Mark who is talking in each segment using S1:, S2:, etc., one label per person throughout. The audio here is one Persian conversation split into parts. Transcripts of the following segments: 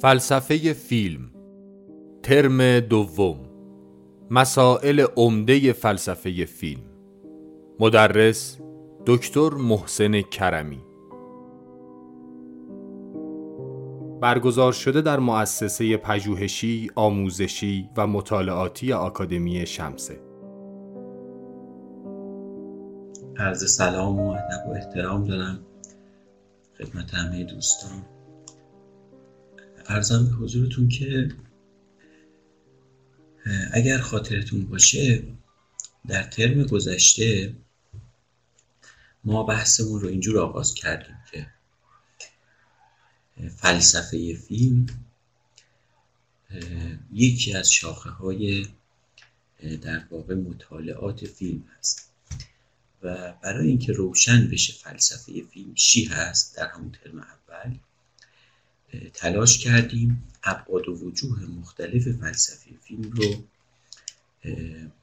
S1: فلسفه فیلم. ترم دوم. مسائل عمده فلسفه فیلم. مدرس دکتر محسن کرمی. برگزار شده در مؤسسه پژوهشی، آموزشی و مطالعاتی آکادمی شمسه.
S2: عرض سلام و ادب و احترام دارم خدمت همه دوستان. ارزم به حضورتون که اگر خاطرتون باشه در ترم گذشته ما بحثمون رو اینجور آغاز کردیم که فلسفه فیلم یکی از شاخه های در واقع مطالعات فیلم هست و برای اینکه روشن بشه فلسفه فیلم چی هست در همون ترم اول تلاش کردیم ابعاد و وجوه مختلف فلسفه فیلم رو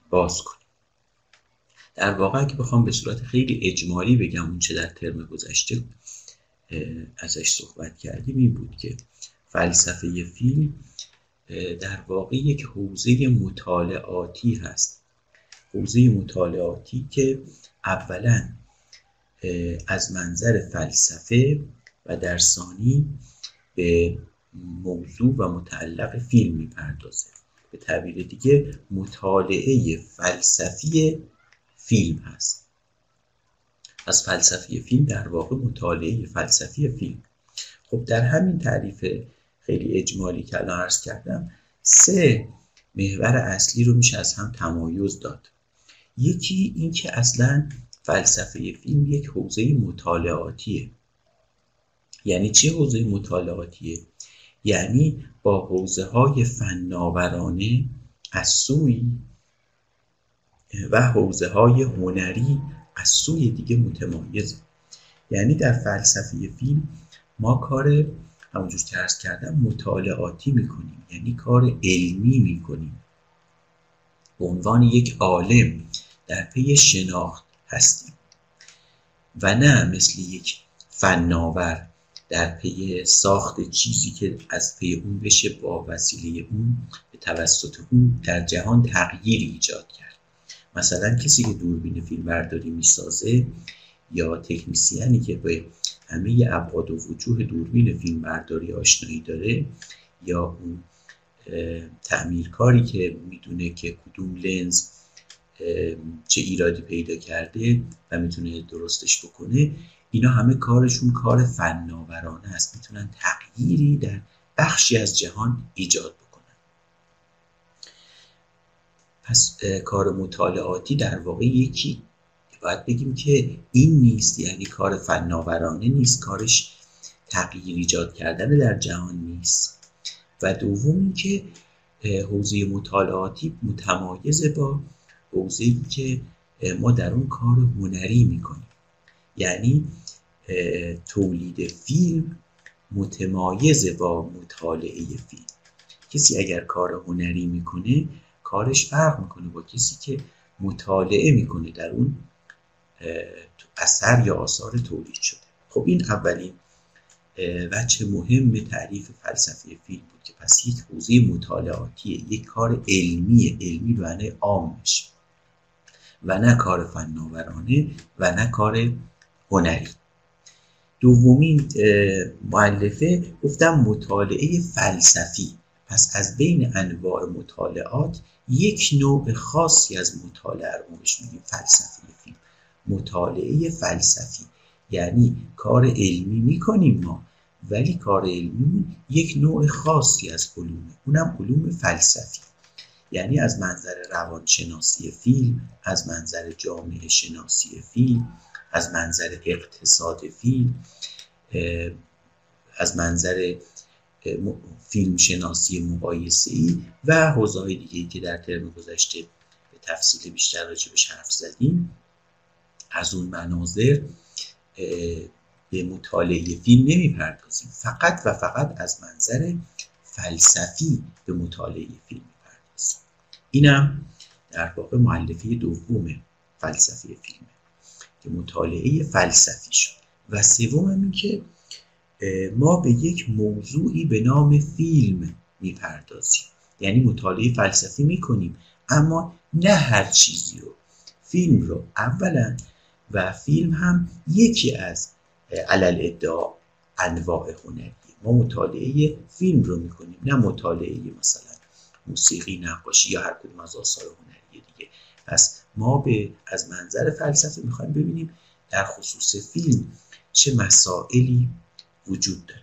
S2: باز کنیم. در واقع که بخوام به صورت خیلی اجمالی بگم اون چه در ترم گذشته ازش صحبت کردیم این بود که فلسفه فیلم در واقع یک حوزه مطالعاتی هست. حوزه مطالعاتی که اولا از منظر فلسفه و در ثانی به موضوع و متعلق فیلم می‌پردازه. به تعبیر دیگه مطالعه فلسفی فیلم هست. از فلسفی فیلم در واقع مطالعه فلسفی فیلم. خب در همین تعریف خیلی اجمالی که الان عرض کردم سه محور اصلی رو میشه از هم تمایز داد. یکی اینکه اصلا فلسفه فیلم یک حوزه مطالعاتیه. یعنی چه حوزه مطالعاتیه؟ یعنی با حوزه های فناورانه از سوی و حوزه های هنری از سوی دیگه متمایزه یعنی در فلسفه فیلم ما کار همونجور که عرض کردم مطالعاتی می‌کنیم. یعنی کار علمی می‌کنیم. به عنوان یک عالم در پی شناخت هستیم. و نه مثل یک فناور. در پی ساخت چیزی که از پی اون بشه با وسیله اون به توسط اون در جهان تغییری ایجاد کرد. مثلا کسی که دوربین فیلم برداری می‌سازه یا تکنیسیانی که به همه ابعاد و وجوه دوربین فیلم برداری آشنایی داره یا اون تعمیرکاری که می‌دونه که کدوم لنز چه ایرادی پیدا کرده و می‌تونه درستش بکنه اینا همه کارشون کار فناورانه است. می‌تونن تغییری در بخشی از جهان ایجاد بکنن. پس کار مطالعاتی در واقع یکی. باید بگیم که این نیست یعنی کار فناورانه نیست کارش تغییر ایجاد کردن در جهان نیست. و دوم که حوزه مطالعاتی متمایز با حوزه که ما در اون کار هنری می‌کنیم. یعنی تولید فیلم متمایز با مطالعه فیلم. کسی اگر کار هنری می‌کنه کارش فرق می‌کنه با کسی که مطالعه می‌کنه در اون اثر یا آثار تولید شده. خب این اولین وجه مهم تعریف فلسفه فیلم بود که پس یک حوزه مطالعاتیه یک کار علمی علمی معنی عامش و نه کار فناورانه و نه کار هنری. دومین معلفه گفتم مطالعه فلسفی. پس از بین انواع مطالعات یک نوع خاصی از مطالعه رو بهش میگیم فلسفی فیلم. مطالعه فلسفی. یعنی کار علمی می‌کنیم ما ولی کار علمی یک نوع خاصی از علومه. اونم علوم فلسفی. یعنی از منظر روانشناسی فیلم از منظر جامعه شناسی فیلم از منظر اقتصاد فیلم از منظر فیلم شناسی مقایسه ای و حوزه دیگه که در ترم گذشته به تفصیل بیشتر راجبش حرف زدیم. از اون مناظر به مطالعه فیلم نمی‌پردازیم. فقط و فقط از منظر فلسفی به مطالعه فیلم می‌پردازیم. اینم در واقع معلفه دوم فلسفه فیلمه. که مطالعه فلسفی شد. و سوم این که ما به یک موضوعی به نام فیلم می‌پردازیم. یعنی مطالعه فلسفی می‌کنیم. اما نه هر چیزی رو. فیلم رو اولا و فیلم هم یکی از علل ادعا انواع هنری. ما مطالعه فیلم رو می‌کنیم. نه مطالعه مثلا موسیقی نقاشی یا هر کدوم از آثار هنری دیگه. پس ما به از منظر فلسفه می‌خوایم ببینیم در خصوص فیلم چه مسائلی وجود داره.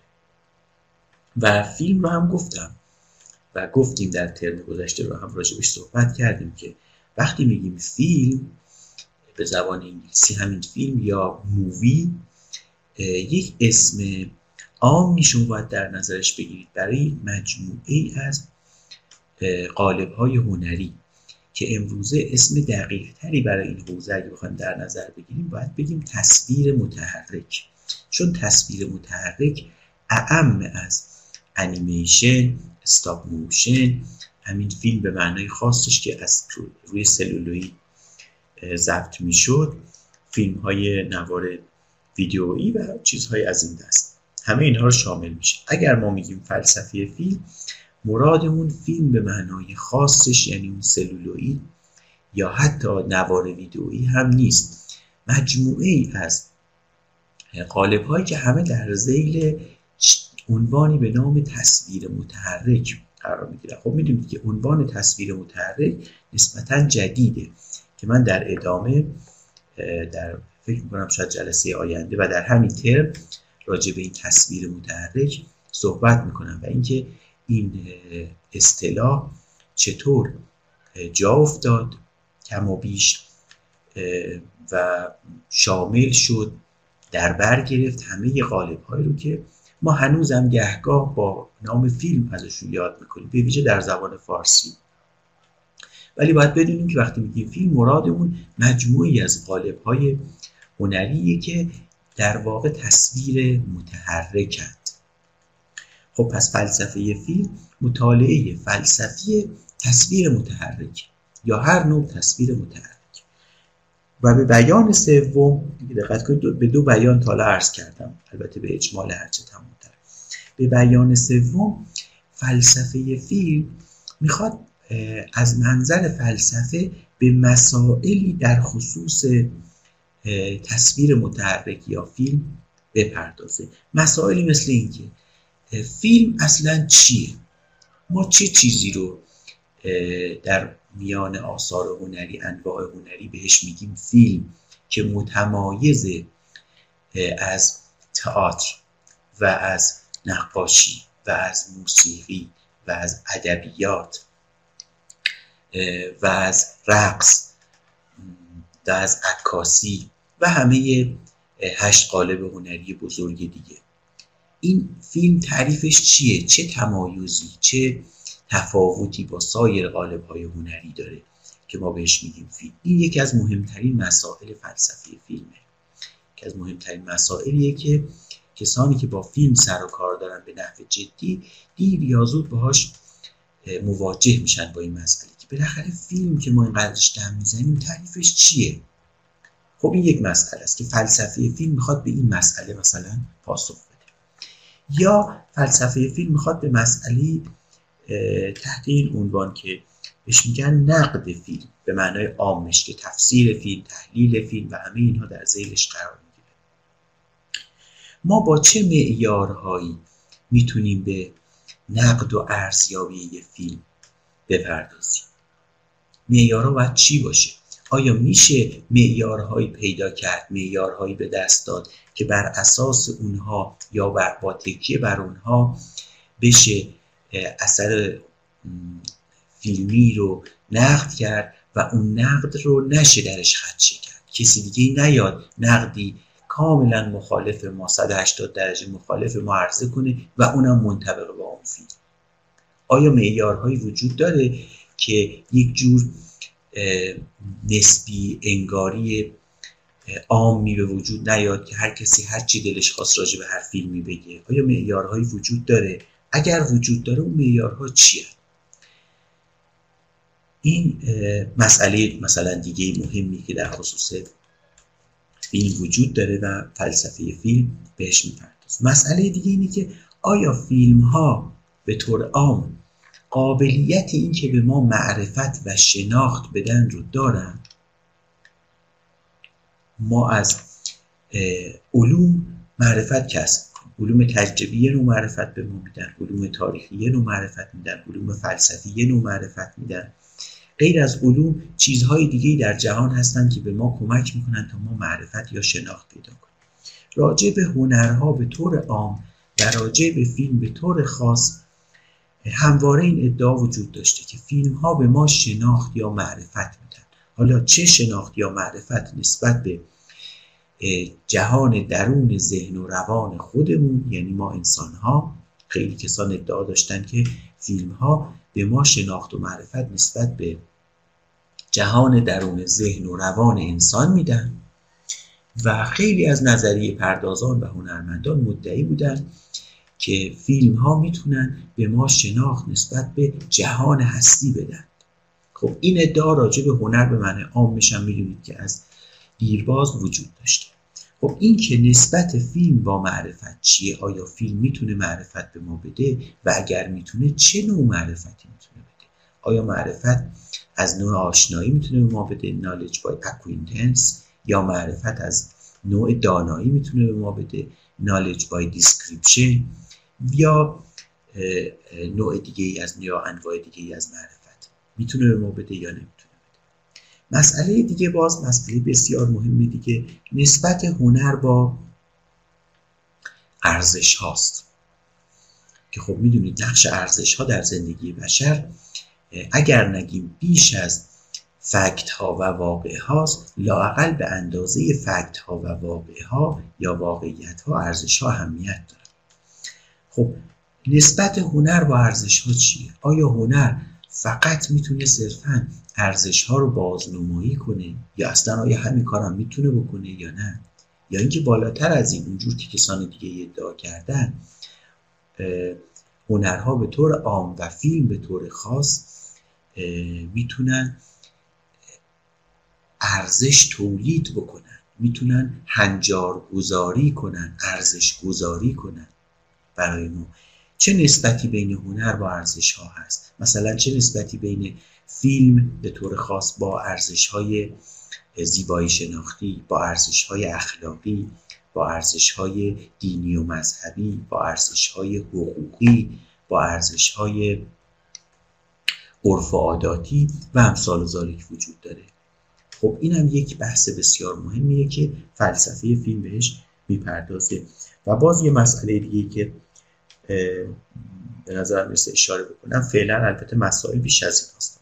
S2: و فیلم رو هم گفتم و گفتیم در ترم گذشته رو هم راجبش صحبت کردیم که وقتی میگیم فیلم به زبان انگلیسی همین فیلم یا مووی یک اسم عامی شما باید در نظرش بگیرید. برای مجموعه از قالب های هنری. که امروزه اسم دقیق تری برای این حوزه اگه بخوایم در نظر بگیریم باید بگیم تصویر متحرک. چون تصویر متحرک اعم از انیمیشن استاپ موشن همین فیلم به معنای خاصش که از روی سلولوید ضبط می‌شد فیلم های نوار ویدیویی و چیزهای از این دست. همه اینها رو شامل میشه. اگر ما میگیم فلسفه فیلم مرادمون فیلم به معنای خاصش یعنی اون سلولوئید یا حتی نوار ویدئویی هم نیست. مجموعه ای از قالب هایی که همه در زیل عنوانی به نام تصویر متحرک قرار می‌گیره خب می‌دونید که عنوان تصویر متحرک نسبتا جدیده که من در ادامه در فکر می‌کنم شاید جلسه آینده و در همین ترم راجع به این تصویر متحرک صحبت می‌کنم و اینکه این اصطلاح چطور جا افتاد کم و بیش و شامل شد در بر گرفت همه قالب هایی رو که ما هنوزم گهگاه با نام فیلم ازشون یاد می‌کنیم به ویژه در زبان فارسی. ولی باید بدونیم که وقتی میگیم فیلم مرادمون مجموعی از قالب های هنریه که در واقع تصویر متحرکند خب پس فلسفه فیلم مطالعه فلسفی تصویر متحرک یا هر نوع تصویر متحرک. و به بیان سوم دقت کنید به دو بیان تالا عرض کردم البته به اجمال هرچه تمامتر به بیان سوم فلسفه فیلم می‌خواد از منظر فلسفه به مسائلی در خصوص تصویر متحرک یا فیلم بپردازه. مسائلی مثل اینکه فیلم اصلا چیه؟ ما چه چیزی رو در میان آثار هنری انواع هنری بهش میگیم فیلم که متمایز از تئاتر و از نقاشی و از موسیقی و از ادبیات و از رقص و از عکاسی و همه هشت قالب هنری بزرگ دیگه. این فیلم تعریفش چیه؟ چه تمایزی چه تفاوتی با سایر قالب های هنری داره که ما بهش میگیم فیلم؟ این یکی از مهمترین مسائل فلسفی فیلمه. یکی از مهمترین مسائلیه که کسانی که با فیلم سر و کار دارن به نحو جدی دیر یا زود باهاش مواجه میشن با این مسئله که بالاخره فیلم که ما اینقدرش دم می‌زنیم تعریفش چیه؟ خب این یک مسئله است که فلسفه فیلم می‌خواد به این مسئله مثلا پاسخ یا فلسفه فیلم می‌خواد به مسئله تحت این عنوان که بهش میگن نقد فیلم به معنای عامش که تفسیر فیلم تحلیل فیلم و همه اینها در زیلش قرار می‌گیره. ما با چه معیارهایی می‌تونیم به نقد و ارزیابی یه فیلم بپردازیم؟ معیارها باید چی باشه؟ آیا میشه معیارهایی پیدا کرد معیارهایی به دست داد که بر اساس اونها یا بر با تکیه بر اونها بشه اثر فیلمی رو نقد کرد و اون نقد رو نشه درش خدشه کرد. کسی دیگه نیاد نقدی کاملا مخالف ما 180 درجه مخالف ما عرضه کنه و اونم منطبق با اون فیلم. آیا معیارهایی وجود داره که یک جور نسبی انگاری عامی به وجود نیاد که هر کسی هر چی دلش خواست راجع به هر فیلمی بگه. آیا معیارهایی وجود داره؟ اگر وجود داره اون معیارها چیه؟ این مسئله مثلا دیگه مهمی که در خصوص فیلم وجود داره و فلسفه فیلم بهش می‌پردازه مسئله دیگه اینه که آیا فیلم ها به طور عام قابلیت این که به ما معرفت و شناخت بدن رو دارن ما از علوم معرفت کسب علوم تجربی یه نوع معرفت به ما میدن علوم تاریخی یه نوع معرفت میدن علوم فلسفی یه نوع معرفت میدن. غیر از علوم چیزهای دیگه در جهان هستن که به ما کمک می‌کنن تا ما معرفت یا شناخت پیدا کنیم. راجع به هنرها به طور عام و راجع به فیلم به طور خاص همواره این ادعا وجود داشته که فیلم ها به ما شناخت یا معرفت میدن. حالا چه شناخت یا معرفت نسبت به جهان درون ذهن و روان خودمون یعنی ما انسان ها خیلی کسان ادعا داشتن که فیلم ها به ما شناخت و معرفت نسبت به جهان درون ذهن و روان انسان میدن و خیلی از نظریه پردازان و هنرمندان مدعی بودن که فیلم ها می‌تونن به ما شناخت نسبت به جهان هستی بدن. خب این ادعا راجع به هنر به معنی عام میشن می‌دونید که از دیرباز وجود داشته. خب این که نسبت فیلم با معرفت چیه آیا فیلم می‌تونه معرفت به ما بده؟ و اگر می‌تونه چه نوع معرفتی می‌تونه بده؟ آیا معرفت از نوع آشنایی می‌تونه به ما بده؟ knowledge by acquaintance یا معرفت از نوع دانایی می‌تونه به ما بده؟ knowledge by description یا نوع دیگه ای از یا انواع دیگه ای از معرفت. می‌تونه به ما بده یا نمی‌تونه مسئله دیگه باز مسئله بسیار مهمی دیگه. نسبت هنر با ارزش هاست. که خب می‌دونید نقش ارزش ها در زندگی بشر اگر نگیم بیش از فکت ها و واقع هاست لاقل به اندازه فکت ها و واقع ها یا واقعیت ها ارزش ها اهمیت داره. خب نسبت هنر با ارزش ها چیه؟ آیا هنر فقط می‌تونه صرفا ارزش ها رو بازنمایی کنه؟ یا اصلا آیا همین کارم می‌تونه بکنه یا نه؟ یا اینکه بالاتر از این اونجور که کسان دیگه ادعا کردن هنرها به طور عام و فیلم به طور خاص می‌تونن ارزش تولید بکنن. می‌تونن هنجار گذاری کنن ارزش گذاری کنن. برای ما. چه نسبتی بین هنر با ارزش ها هست؟ مثلا چه نسبتی بین فیلم به طور خاص با ارزش های زیبایی شناختی با ارزش های اخلاقی با ارزش های دینی و مذهبی با ارزش های حقوقی با ارزش های عرف و عاداتی و امثال ذالک وجود داره. خب این هم یک بحث بسیار مهمیه که فلسفه فیلم بهش می‌پردازه. و باز یه مسئله دیگه که به نظر می‌رسه اشاره بکنم فعلا البته مسائل بیش از این هست.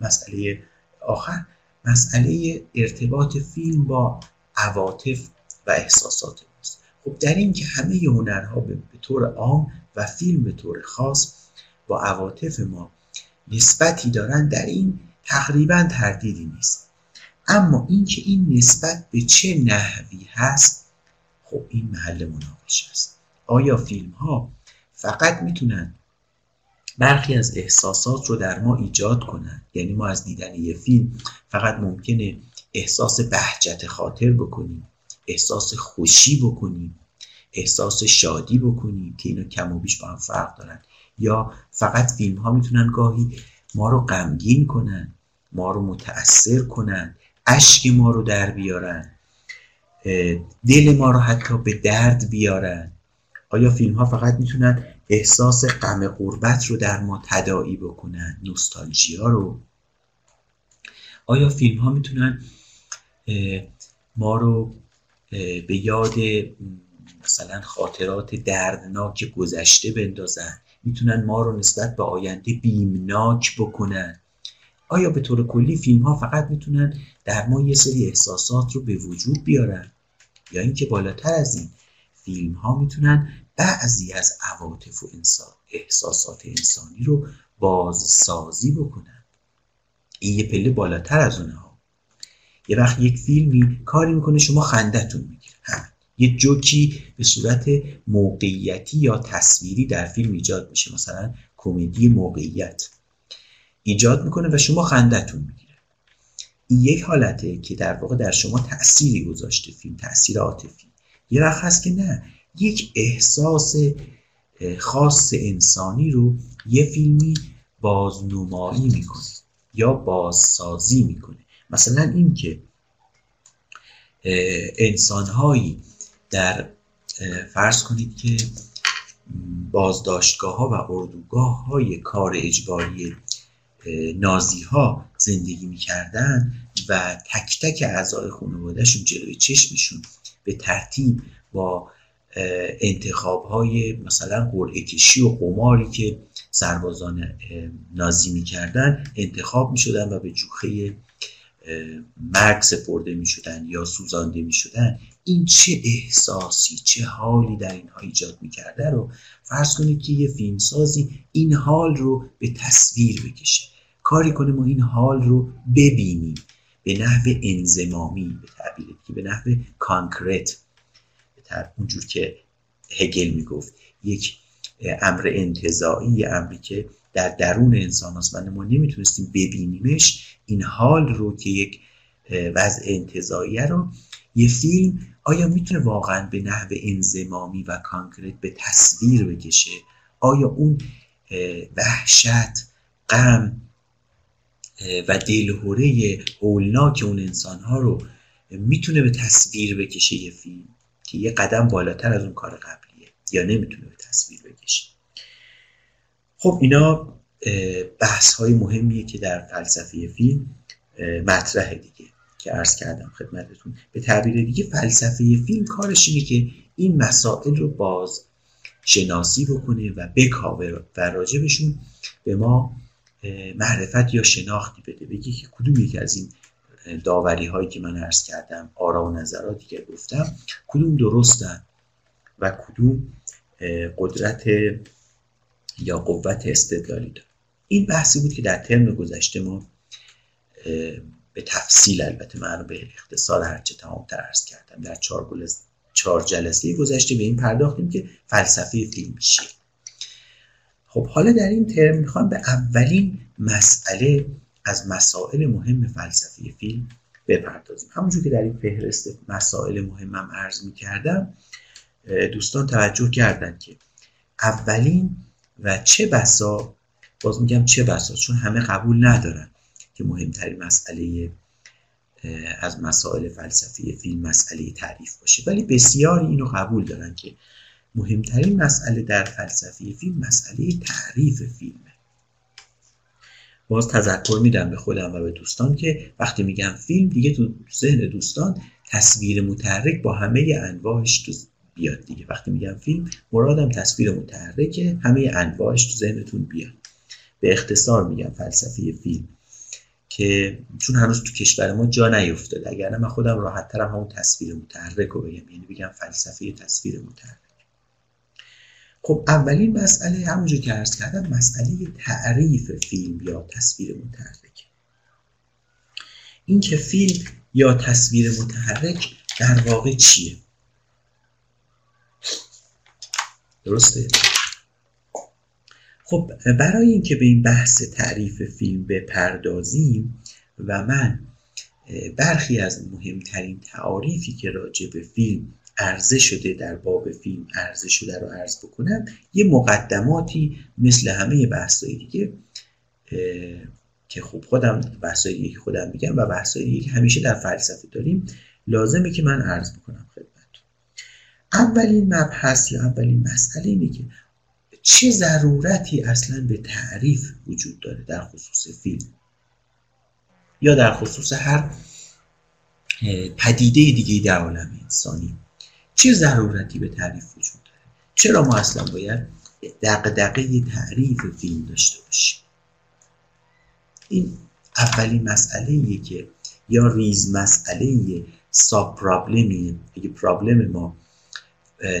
S2: مسئله آخر مسئله ارتباط فیلم با عواطف و احساسات ماست. خب در این که همه هنرها به طور عام و فیلم به طور خاص با عواطف ما نسبتی دارن در این تقریبا تردیدی نیست. اما اینکه این نسبت به چه نحوی هست خب این محل مناقشه است. آیا فیلم ها فقط می‌تونن برخی از احساسات رو در ما ایجاد کنن؟ یعنی ما از دیدن یه فیلم فقط ممکنه احساس بهجت خاطر بکنیم احساس خوشی بکنیم احساس شادی بکنیم که اینا کم و بیش با هم فرق دارن؟ یا فقط فیلم ها می‌تونن گاهی ما رو غمگین کنن ما رو متأثر کنن اشک ما رو در بیارن؟ دل ما رو حتی به درد بیارن. آیا فیلم ها فقط می‌تونن احساس غم غربت رو در ما تداعی بکنن نوستالژیا رو؟ آیا فیلم ها می‌تونن ما رو به یاد مثلا خاطرات دردناک گذشته بندازن؟ می‌تونن ما رو نسبت به آینده بیمناک بکنن؟ آیا به طور کلی فیلم ها فقط می‌تونن در ما یه سری احساسات رو به وجود بیارن. یا اینکه بالاتر از این فیلم ها می‌تونن بعضی از عواطف و انسان احساسات انسانی رو بازسازی بکنن. این یه پله بالاتر از اونها. یه وقت یک فیلمی کاری می‌کنه شما خندتون می‌گیره. یه جوکی به صورت موقعیتی یا تصویری در فیلم ایجاد میشه. مثلا کمدی موقعیت. ایجاد می‌کنه و شما خندتون می‌گیره. یک حالته که در واقع در شما تأثیری گذاشته فیلم تاثیر عاطفی یه وقت هست که نه یک احساس خاص انسانی رو یه فیلمی بازنمایی می‌کنه یا بازسازی می‌کنه. مثلا این که انسانهایی در فرض کنید که بازداشتگاه ها و اردوگاه های کار اجباری نازی ها زندگی می‌کردن و تک تک اعضای خانوادهشون جلوی چشمشون به ترتیب با انتخاب های مثلا قرعه کشی و قماری که سربازان نازی می‌کردن انتخاب می‌شدن و به جوخه مرگ سپرده می‌شدن یا سوزانده می‌شدن. این چه احساسی چه حالی در اینها ایجاد می‌کرده رو فرض کنید که یه فیلمسازی این حال رو به تصویر بکشه. کاری کنه ما این حال رو ببینیم. به نحو انزمامی به تعبیر که به نحو کانکرت به اونجور که هگل می‌گفت. یک امر انتظایی امری که در درون انسان هست ما نمی‌تونستیم ببینیمش. این حال رو که یک وضع انتظاییه رو یه فیلم آیا می‌تونه واقعا به نحو انزمامی و کانکرت به تصویر بکشه؟ آیا اون وحشت غم و دلهوره هولناک اون انسان ها رو می‌تونه به تصویر بکشه یه فیلم که یه قدم بالاتر از اون کار قبلیه یا نمی‌تونه به تصویر بکشه. خب اینا بحث های مهمیه که در فلسفه فیلم مطرح دیگه که عرض کردم خدمتتون. به تعبیر دیگه فلسفه فیلم کارش اینه که این مسائل رو باز شناسی بکنه و بکاوه و راجبشون به ما معرفت یا شناختی بده. بگی که کدوم یکی از این داوری هایی که من عرض کردم آرا و نظراتی که گفتم کدوم درستن و کدوم قدرت یا قوت استدلالی داره. این بحثی بود که در ترم گذشته ما به تفصیل البته من رو به اختصار هرچه تمام تر عرض کردم در چهار, چهار جلسه گذشته به این پرداختیم که فلسفه فیلم چیه. خب حالا در این ترم می‌خوام به اولین مسئله از مسائل مهم فلسفه فیلم بپردازیم. همونجور که در این فهرست مسائل مهمم عرض می‌کردم دوستان توجه کردن که اولین و چه بسا باز میگم چه بسا چون همه قبول ندارن که مهمترین مسئله از مسائل فلسفی فیلم مسئله تعریف باشه. ولی بسیاری اینو قبول دارن که مهمترین مسئله در فلسفه فیلم مسئله تعریف فیلمه. باز تذکر میدم به خودم و به دوستان که وقتی میگم فیلم دیگه تو ذهن دوستان تصویر متحرک با همه انواعش تو بیاد دیگه. وقتی میگم فیلم مرادم تصویر متحرکه همه انواعش تو ذهنتون بیاد. به اختصار میگم فلسفه فیلم که چون هنوز تو کشور ما جا نیفتاده. اگر من خودم راحت ترم همون تصویر متحرک رو بگم. یعنی بگم فلسفه تصویر متحرک. خب اولین مسئله همونجور که عرض کردم مسئله تعریف فیلم یا تصویر متحرک. این که فیلم یا تصویر متحرک در واقع چیه؟ درسته؟ خب برای اینکه به این بحث تعریف فیلم بپردازیم و من برخی از مهمترین تعاریفی که راجع به فیلم عرضه شده در باب فیلم عرضه شده رو عرض بکنم یه مقدماتی مثل همه بحثایی دیگه که خوب خودم بحثایی که خودم میگم و بحثایی که همیشه در فلسفه داریم لازمه که من عرض بکنم خدمت اولین مبحث یا اولین مسئله اینه که چه ضرورتی اصلا به تعریف وجود داره در خصوص فیلم؟ یا در خصوص هر پدیده دیگه در عالم انسانی؟ چه ضرورتی به تعریف وجود داره؟ چرا ما اصلا باید دقدقه تعریف فیلم داشته باشیم؟ این اولین مسئله که یا ریز مسئله ساب پرابلمیه اگه پرابلم ما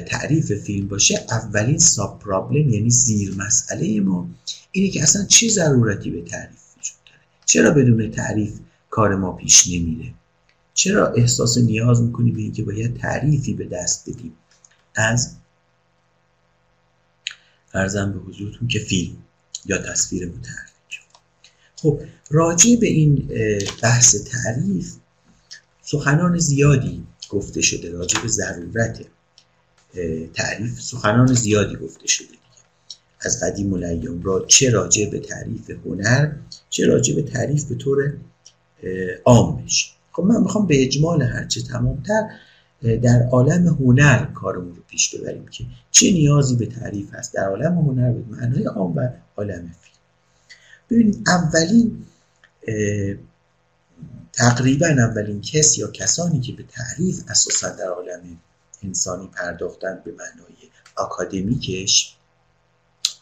S2: تعریف فیلم باشه اولین ساب پرابلم یعنی زیر مسئله ما اینه که اصلا چه ضرورتی به تعریف وجود داره؟ چرا بدون تعریف کار ما پیش نمیره؟ چرا احساس نیاز می‌کنیم به اینکه باید تعریفی به دست بدیم از ارزم به حضورتون که فیلم یا تصویر متحرک. خب راجع به این بحث تعریف سخنان زیادی گفته شده راجع به ضرورت تعریف سخنان زیادی گفته شده. از قدیم الایام را چه راجع به تعریف هنر چه راجع به تعریف به طور عامش. خب من می‌خوام به اجمال هرچه تمامتر در عالم هنر کارمون رو پیش ببریم که چه نیازی به تعریف هست. در عالم هنر به معنای عام و عالم فیلم. ببینید اولین تقریبا اولین کس یا کسانی که به تعریف اساسا در عالم انسانی پرداختن به معنای اکادمیکش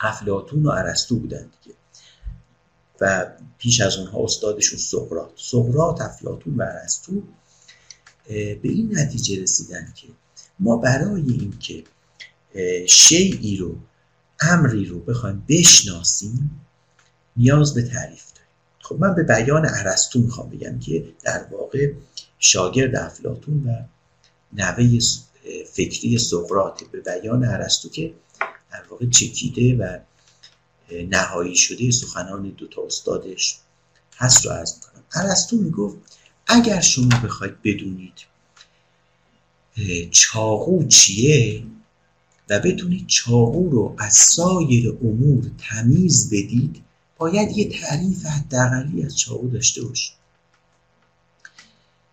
S2: افلاتون و ارسطو بودن دیگه. و پیش از اونها استادشون سقرات سقرات افلاتون و ارسطو به این نتیجه رسیدن که ما برای اینکه شیعی رو امری رو بخوایم بشناسیم نیاز به تعریف داریم. خب من به بیان ارسطو می‌خوام بگم که در واقع شاگرد افلاتون و نوه فکری سقراط. به بیان ارسطو که در واقع چکیده و نهایی شده سخنان دوتا استادش هست رو عرض می‌کنم. ارسطو می‌گفت اگر شما بخواید بدونید چاقو چیه و بتونید چاقو رو از سایر امور تمیز بدید باید یه تعریف حداقلی از چاقو داشته باشید.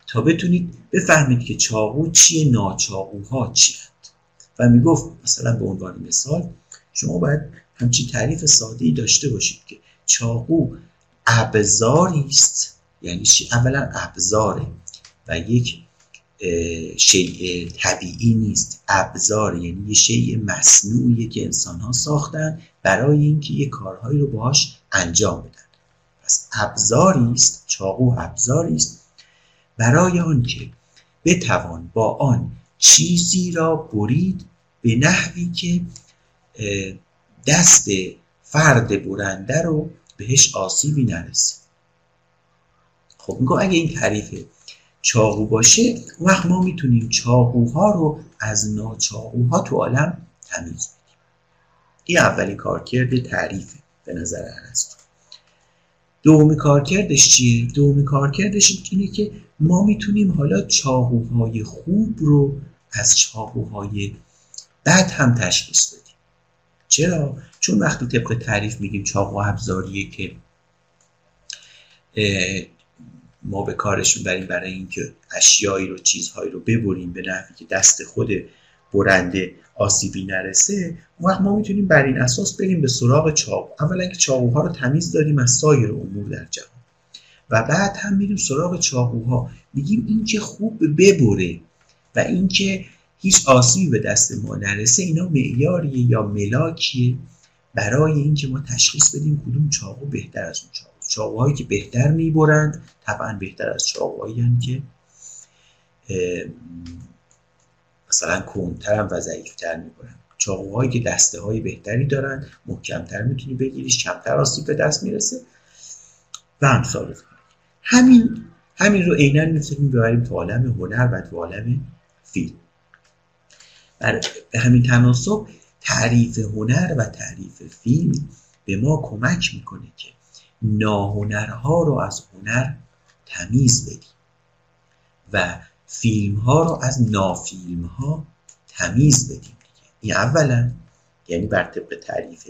S2: تا بتونید بفهمید که چاقو چیه ناچاقوها چیه و می‌گفت مثلا به عنوان مثال شما باید همچین تعریف ساده ای داشته باشید که چاقو ابزاری است. یعنی اولا ابزاره و یک شیء طبیعی نیست. ابزار یعنی یه شیء مصنوعیه که انسان ها ساختن برای اینکه یه کارهایی رو باهاش انجام بدن. پس ابزاری است چاقو ابزاری است برای آنکه بتوان با آن چیزی را برید به نحوی که دست فرد برنده رو بهش آسیبی نرسه. خب میگو اگه این تعریف چاقو باشه وقت ما می‌تونیم چاقوها رو از ناچاقوها تو عالم تمیز بدیم این اولین کارکرد تعریفه به نظر ارسطو دومی کارکردش چیه؟ دومی کارکردش اینه که ما می‌تونیم حالا چاقوهای خوب رو از چاقوهای بد هم تشخیص بدیم. چرا؟ چون وقتی طبق تعریف میگیم چاقو ابزاریه که ما به کارش می‌بریم برای اینکه اشیایی رو چیزهایی رو ببریم به نحوی که دست خود برنده آسیبی نرسه اون وقت ما می‌تونیم بر این اساس بریم به سراغ چاقو. اولا که چاقوها رو تمیز داریم از سایر امور در جهان. و بعد هم میریم سراغ چاقوها. میگیم این که خوب ببره و اینکه هیچ آسیبی به دست ما نرسه. اینا معیاریه یا ملاکیه. برای اینکه ما تشخیص بدیم کدوم چاقو بهتر از اون چاقو. چاقوهایی که بهتر می‌برند طبعا بهتر از چاقوهایی که مثلا کنتر و ضعیفتر می‌برند. چاقوهایی که دسته های بهتری دارن محکمتر می‌تونی بگیریش کمتر آسیب به دست می‌رسه. و همسال همین همین رو عینا می‌تونیم ببریم تو عالم هنر و تو عالم فیلم. به همین تناسب تعریف هنر و تعریف فیلم به ما کمک می‌کنه که ناهنرها رو از هنر تمیز بدیم و فیلم ها رو از نافیلم ها تمیز بدیم این اولا یعنی بر طبق تعریف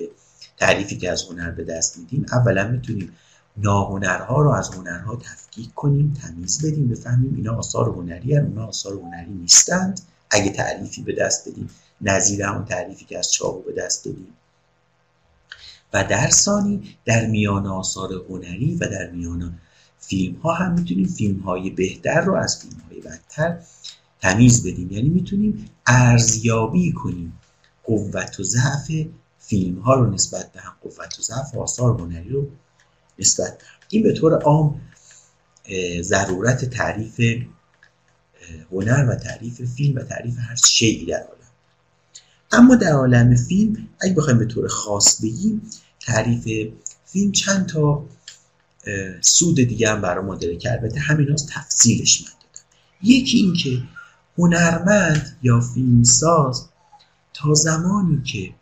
S2: تعریفی که از هنر به دست میدیم اولا می‌تونیم ناهنرها رو از هنرها تفکیک کنیم تمیز بدیم بفهمیم اینا آثار هنری هستند اونا آثار هنری نیستند. اگه تعریفی به دست بدیم نظیر همون تعریفی که از چاقو به دست دادیم. و در ثانی در میان آثار هنری و در میان فیلم ها هم می‌تونیم فیلم های بهتر رو از فیلم های بدتر تمیز بدیم. یعنی می‌تونیم ارزیابی کنیم. قوت و ضعف فیلم ها رو نسبت به هم قوت و ضعف آثار هنری رو نسبت به این به طور عام ضرورت تعریف هنر و تعریف فیلم و تعریف هر شیعی در عالم. اما در عالم فیلم اگه بخوایم به طور خاص بگیم تعریف فیلم چند تا سود دیگه هم برای ما داره که البته همین از تفصیلش من دادم. یکی این که هنرمند یا فیلمساز تا زمانی که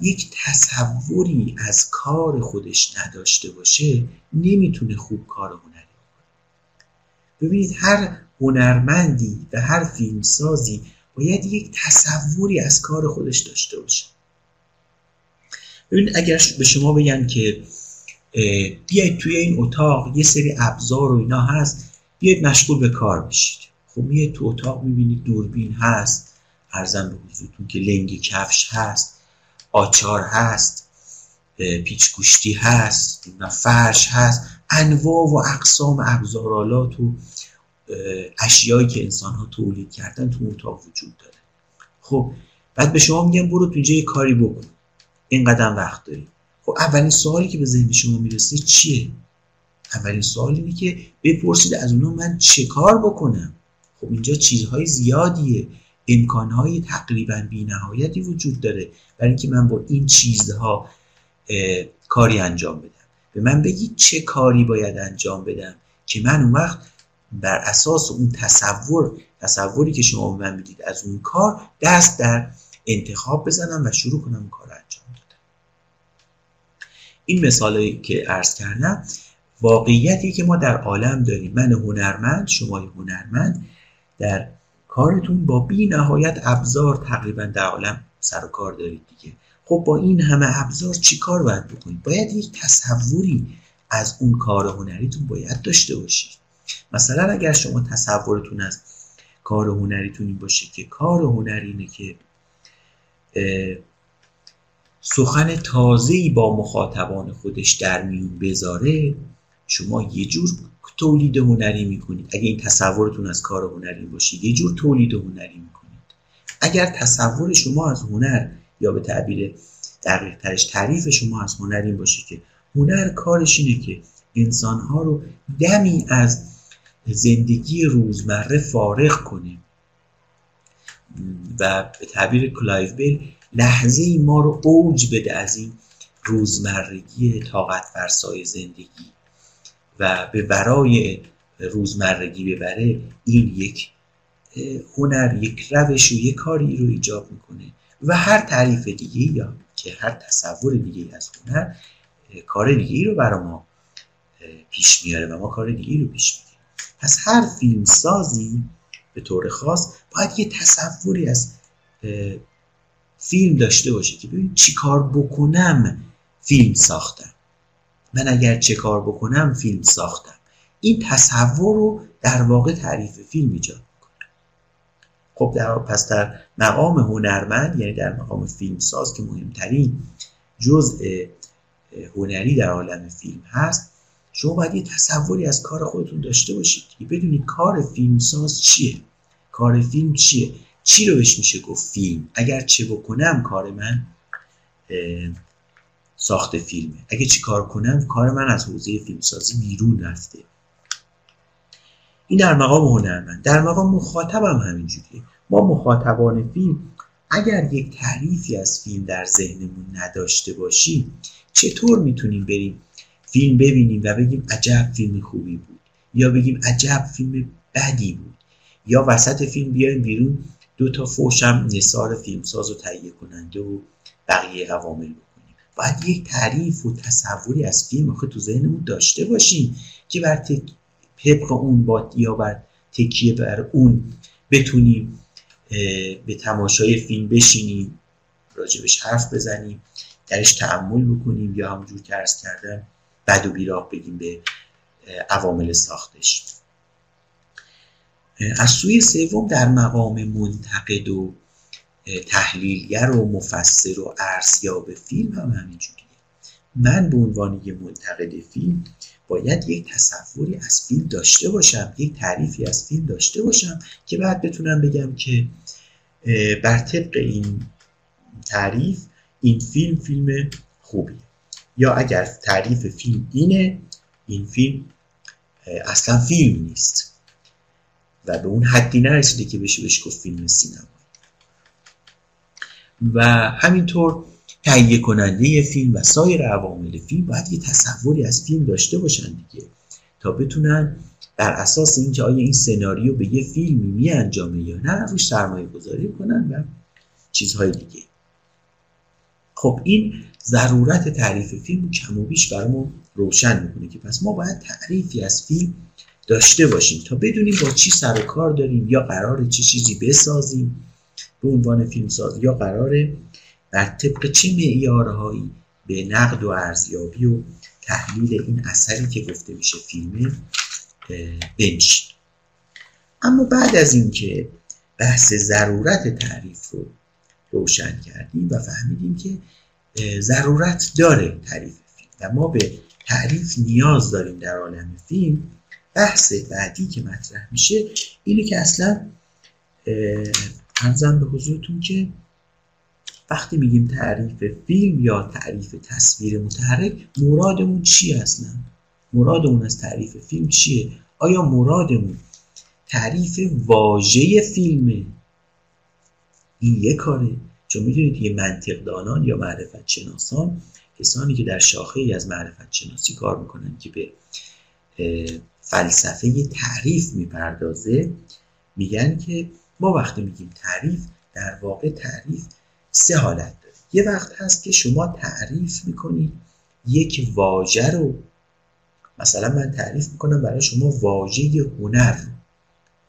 S2: یک تصوری از کار خودش نداشته باشه نمی‌تونه خوب کار هنری ببینید هر هنرمندی و هر فیلمسازی باید یک تصوری از کار خودش داشته باشه. ببین اگر به شما بگن که بیاید توی این اتاق یه سری ابزار و اینا هست بیاید مشغول به کار بشید. خب میاید تو اتاق می‌بینید دوربین هست ارزم به حضورتون که لنگ کفش هست آچار هست پیچ گوشتی هست فرش هست انواع و اقسام ابزارالات و اشیایی که انسان ها تولید کردن تو اتاق وجود داره. خب بعد به شما میگم برو تو اینجا یه کاری بکن. اینقدر وقت داری. خب اولین سوالی که به ذهن شما می‌رسه چیه؟ اولین سوال اینه که بپرسید از اونها من چه کار بکنم؟ خب اینجا چیزهای زیادیه. امکانهای تقریبا بینهایتی وجود داره. برای اینکه من با این چیزها کاری انجام بدم. به من بگید چه کاری باید انجام بدم که من اون وقت بر اساس اون تصور تصوری که شما به من می‌دید از اون کار دست در انتخاب بزنم و شروع کنم اون کار انجام دادم این مثالی که عرض کردم واقعیتی که ما در عالم داریم. من هنرمند شما هنرمند در کارتون با بی نهایت ابزار تقریبا در عالم سر و کار دارید دیگه. خب با این همه ابزار چی کار باید بکنید؟ باید یک تصوری از اون کار هنریتون باید داشته باشید. مثلا اگر شما تصورتون از کار هنریتون این باشه که کار هنری اینه که سخن تازه‌ای با مخاطبان خودش در میون بذاره شما یه جور تولید هنری می‌کنید. اگه این تصورتون از کار هنری باشه یه جور تولید هنری می‌کنید. اگر تصور شما از هنر یا به تعبیر دقیق ترش تعریف شما از هنر این باشه که هنر کارش اینه که انسانها رو دمی از زندگی روزمره فارغ کنه. و به تعبیر کلایف بیل لحظه ای ما رو اوج بده از این روزمرگی طاقت فرسای زندگی. و به ورای روزمرگی ببره این یک هنر یک روش و یک کاری رو ایجاب می‌کنه. و هر تعریف دیگه یا که هر تصور دیگه از هنر کار دیگه رو برای ما پیش میاره و ما کار دیگه رو پیش می‌گیریم پس هر فیلم سازی به طور خاص باید یه تصوری از فیلم داشته باشه که ببین چی کار بکنم فیلم ساختم. من اگر چه کار بکنم فیلم ساختم. این تصور رو در واقع تعریف فیلم ایجاد می‌کنه. خب در پس در مقام هنرمند یعنی در مقام فیلم ساز که مهمترین جزء هنری در عالم فیلم هست شما باید یه تصوری از کار خودتون داشته باشید که بدونید کار فیلمساز چیه. کار فیلم چیه؟ چی رو بهش میشه گفت فیلم؟ اگر چه بکنم کار من ساخت فیلمه. اگه چی کار کنم کار من از حوزه فیلمسازی بیرون رفته. این در مقام هنرمند. در مقام مخاطبم همینجوریه. ما مخاطبان فیلم اگر یک تعریفی از فیلم در ذهنمون نداشته باشیم چطور می‌تونیم بریم فیلم ببینیم و بگیم عجب فیلم خوبی بود. یا بگیم عجب فیلم بدی بود. یا وسط فیلم بیایم بیرون دو تا فوشم نصار فیلمساز و تهیه کننده و بقیه عوامل بکنیم. باید یک تعریف و تصوری از فیلم آخه تو ذهنمون داشته باشیم که بر طبق اون با یا بر تکیه بر اون بتونیم به تماشای فیلم بشینیم راجبش حرف بزنیم درش تعمل بکنیم یا همونجور که ارز کردم بد و بیراه بگیم به عوامل ساختش. از سوی سوم در مقام منتقد و تحلیلگر و مفسر و ارزیاب فیلم هم همینجوریه. من به عنوان یه منتقد فیلم باید یک تصوری از فیلم داشته باشم یک تعریفی از فیلم داشته باشم که بعد بتونم بگم که بر طبق این تعریف این فیلم فیلم خوبیه. یا اگر تعریف فیلم اینه این فیلم اصلا فیلم نیست. و به اون حدی نرسیده که بشه بهش گفت فیلم سینما. و همینطور تهیه کننده فیلم و سایر عوامل فیلم باید یه تصوری از فیلم داشته باشن دیگه تا بتونن بر اساس اینکه آیا این سناریو به یه فیلمی می انجامه یا نه روش سرمایه گذاری کنن و چیزهای دیگه. خب این ضرورت تعریف فیلم کم و بیش برامون روشن می‌کنه که پس ما باید تعریفی از فیلم داشته باشیم تا بدونیم با چی سر کار داریم یا قرار چه چیزی بسازیم به عنوان فیلمساز یا قراره بر طبق چه معیارهایی به نقد و ارزیابی و تحلیل این اثری که گفته میشه فیلم بنشین. اما بعد از اینکه بحث ضرورت تعریف رو روشن کردیم و فهمیدیم که ضرورت داره تعریف فیلم. و ما به تعریف نیاز داریم در عالم فیلم. بحث بعدی که مطرح میشه اینه که اصلا ارزم به حضورتون که وقتی میگیم تعریف فیلم یا تعریف تصویر متحرک مرادمون چیه اصلا؟ مرادمون از تعریف فیلم چیه؟ آیا مرادمون تعریف واژه فیلمه؟ این یه کاره. چون می‌دونید یه منطقدانان یا معرفت شناسان کسانی که در شاخه ای از معرفت شناسی کار می‌کنن که به فلسفه تعریف می‌پردازه میگن که ما وقتی میگیم تعریف در واقع تعریف سه حالت داره. یه وقت هست که شما تعریف می‌کنید یک واژه رو. مثلا من تعریف می‌کنم برای شما واژه هنر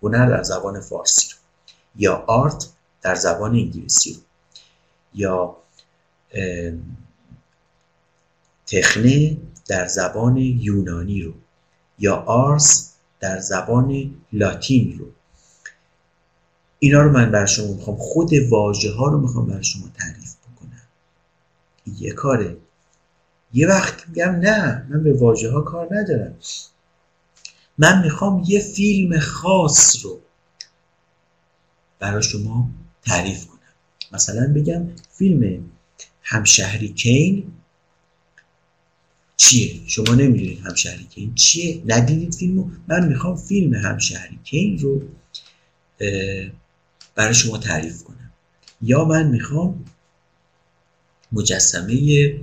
S2: هنر در زبان فارسی رو یا آرت در زبان انگلیسی رو. یا تخنه در زبان یونانی رو یا آرس در زبان لاتین رو. اینا رو من بر شما می‌خوام خود واژه ها رو می‌خوام بر شما تعریف بکنم. یه کاره. یه وقت میگم نه من به واژه ها کار ندارم. من می‌خوام یه فیلم خاص رو برای شما تعریف کنم. مثلا بگم فیلم همشهری کین چیه؟ شما نمی‌دونید همشهری کین چیه؟ ندیدید فیلمو؟ من می‌خوام فیلم همشهری کین رو برای شما تعریف کنم. یا من می‌خوام مجسمه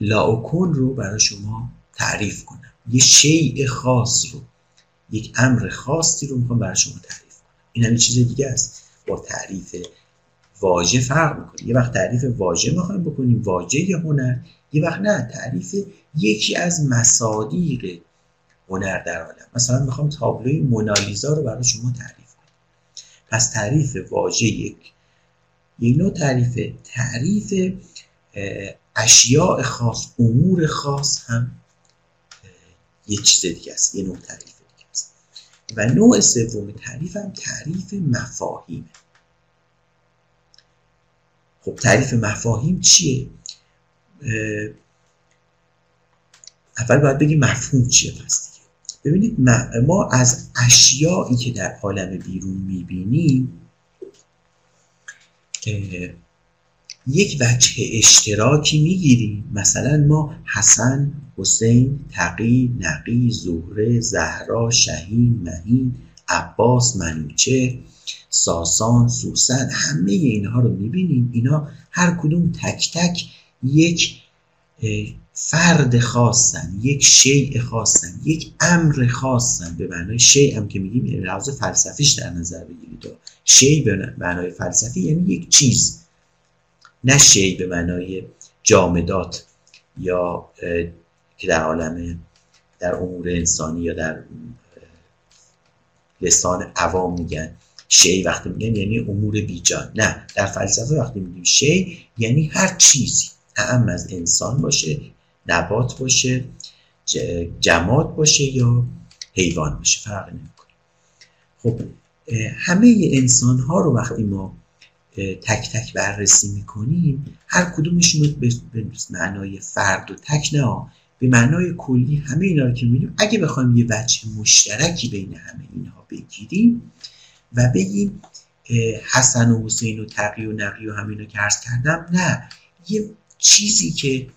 S2: لاوکون رو برای شما تعریف کنم. یه شیء خاص رو یک امر خاصی رو می‌خوام برای شما تعریف کنم. این هم چیز دیگه است با تعریف واژه فرق می‌کنه. یه وقت تعریف واژه می‌خوایم بکنیم واژه هنر یه وقت نه تعریف یکی از مصادیق هنر در عالم. مثلا می‌خوام تابلوی مونالیزا رو برای شما تعریف کنم. پس تعریف واژه یک. یک نوع تعریف تعریف اشیاء خاص امور خاص هم یه چیز دیگه است. یه نوع تعریف دیگه است. و نوع سوم تعریف هم تعریف مفاهیمه. خب تعریف مفاهیم چیه؟ اول باید بگیم مفهوم چیه پس دیگه. ببینید ما از اشیایی که در عالم بیرون می‌بینیم یک وجه اشتراکی می‌گیریم. مثلا ما حسن، حسین، تقی، نقی، زهره، زهرا، شهین، مهین، عباس، منوچه ساسان سوسن همه اینها رو می‌بینیم اینا هر کدوم تک تک یک فرد خاصن یک شیء خاصن یک امر خاصن به معنای شیء هم که میگیم یعنی لحاظ فلسفیش در نظر بگیرید. شیء به معنای فلسفی یعنی یک چیز. نه شیء به معنای جامدات یا که در عالم در امور انسانی یا در لسان عوام میگن. شی وقتی میگن یعنی امور بیجان نه در فلسفه وقتی میگیم شی یعنی هر چیزی. اعم از انسان باشه نبات باشه جماد باشه یا حیوان باشه. فرق نمی‌کنه. خب همه انسان ها رو وقتی ما تک تک بررسی می‌کنیم هر کدومشون رو به معنای فرد و تک نه به معنای کلی همه اینا رو که می‌بینیم اگه بخوایم یه بچه مشترکی بین همه اینها بگیریم و بگیم حسن و حسین و تقی و نقی و همینا که عرض کردم نه. یه چیزی که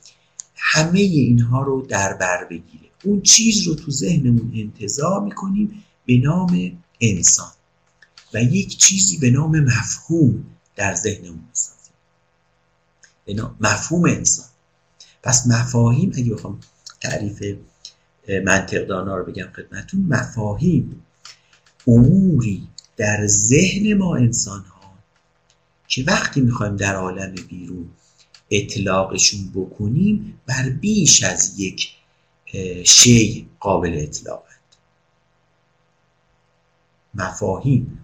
S2: همه اینها رو در بر بگیره. اون چیز رو تو ذهنمون انتظار می‌کنیم به نام انسان. و یک چیزی به نام مفهوم در ذهنمون می‌سازیم. به نام مفهوم انسان. پس مفاهیم اگه بخوام تعریف منطقدانا رو بگم خدمتون مفاهیم اموری در ذهن ما انسان ها که وقتی می‌خوایم در عالم بیرون اطلاقشون بکنیم بر بیش از یک شی قابل اطلاقند. مفاهیم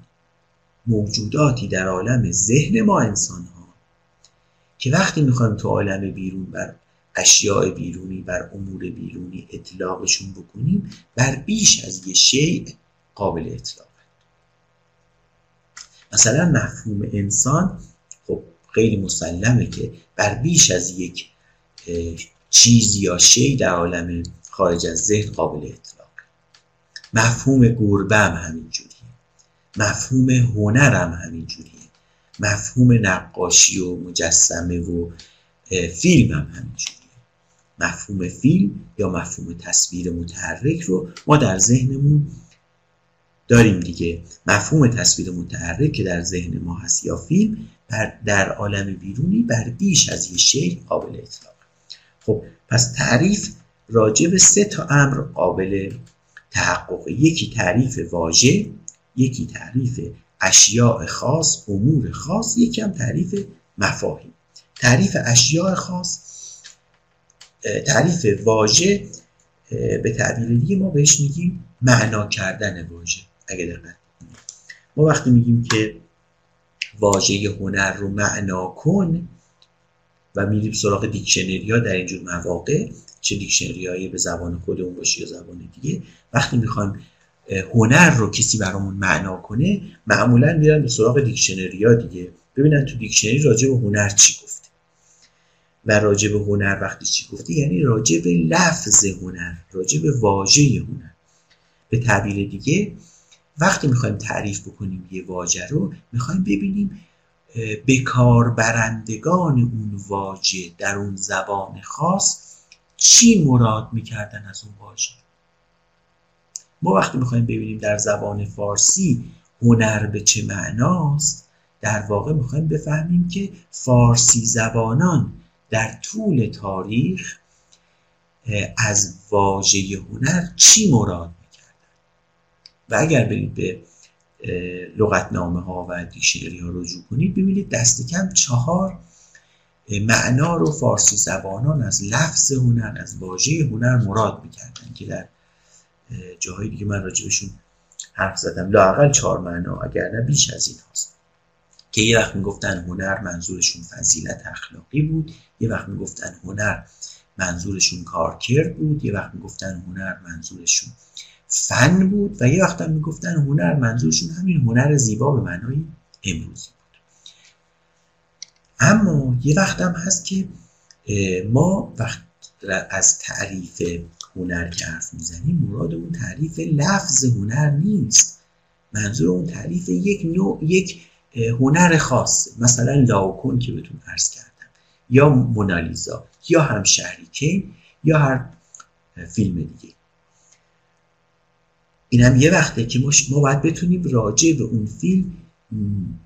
S2: موجوداتی در عالم ذهن ما انسان ها که وقتی می‌خوایم تو عالم بیرون بر اشیاء بیرونی بر امور بیرونی اطلاقشون بکنیم بر بیش از یه شیء قابل اطلاق. مثلا مفهوم انسان خب خیلی مسلمه که بر بیش از یک چیز یا شی در عالم خارج از ذهن قابل اطلاق. مفهوم گربه هم همینجوریه. مفهوم هنر هم همینجوریه. مفهوم نقاشی و مجسمه و فیلم هم همینجوریه. مفهوم فیلم یا مفهوم تصویر متحرک رو ما در ذهنمون داریم دیگه. مفهوم تصویر متحرک که در ذهن ما هست یا فیلم بر در عالم بیرونی بر بیش از یه شی قابل اطلاق. خب پس تعریف راجع به سه تا امر قابل تحقق. یکی تعریف واژه یکی تعریف اشیاء خاص امور خاص یکی هم تعریف مفاهیم. تعریف اشیاء خاص تعریف واژه به تعبیر دیگه ما بهش میگیم معنا کردن واژه. اگه دقت ما وقتی میگیم که واژه هنر رو معنا کن و میریم سراغ دیکشنری ها در اینجور مواقع چه دیکشنری به زبان خودمون باشه یا زبان دیگه وقتی می‌خوایم هنر رو کسی برامون معنا کنه معمولا میرن به سراغ دیکشنری ها دیگه. ببینن تو دیکشنری راجع به هنر چی گفته؟ و راجع به هنر وقتی چی گفته؟ یعنی راجع به لفظ هنر راجع به واژه هنر. به تعبیر دیگه وقتی می‌خوایم تعریف بکنیم یه واژه رو می‌خوایم ببینیم به برندگان اون واژه در اون زبان خاص چی مراد می‌کردن از اون واژه. ما وقتی می‌خوایم ببینیم در زبان فارسی هنر به چه معناست در واقع می‌خوایم بفهمیم که فارسی زبانان در طول تاریخ از واژه هنر چی مراد و اگر برید به لغتنامه ها و دیکشنری ها رجوع کنید ببینید دست کم چهار معنا رو فارسی زبانان از لفظ هنر از واژه هنر مراد می‌کردن که در جاهای دیگه من راجبشون حرف زدم. لاقل چهار معنا اگر نه بیش از این هست که یه وقت می‌گفتن هنر منظورشون فضیلت اخلاقی بود یه وقت می‌گفتن هنر منظورشون کارکرد بود یه وقت می‌گفتن هنر منظورشون فن بود و یه وقت هم می‌گفتن هنر منظورشون همین هنر زیبا به معنای امروزی بود. اما یه وقت هم هست که ما وقت از تعریف هنر که حرف می‌زنیم مراد اون تعریف لفظ هنر نیست. منظور اون تعریف یک نوع یک هنر خاص مثلا لاوکون که بهتون عرض کردم یا مونالیزا یا هم شهریکین یا هر فیلم دیگه. اینم یه وقته که ما باید بتونیم راجع به اون فیلم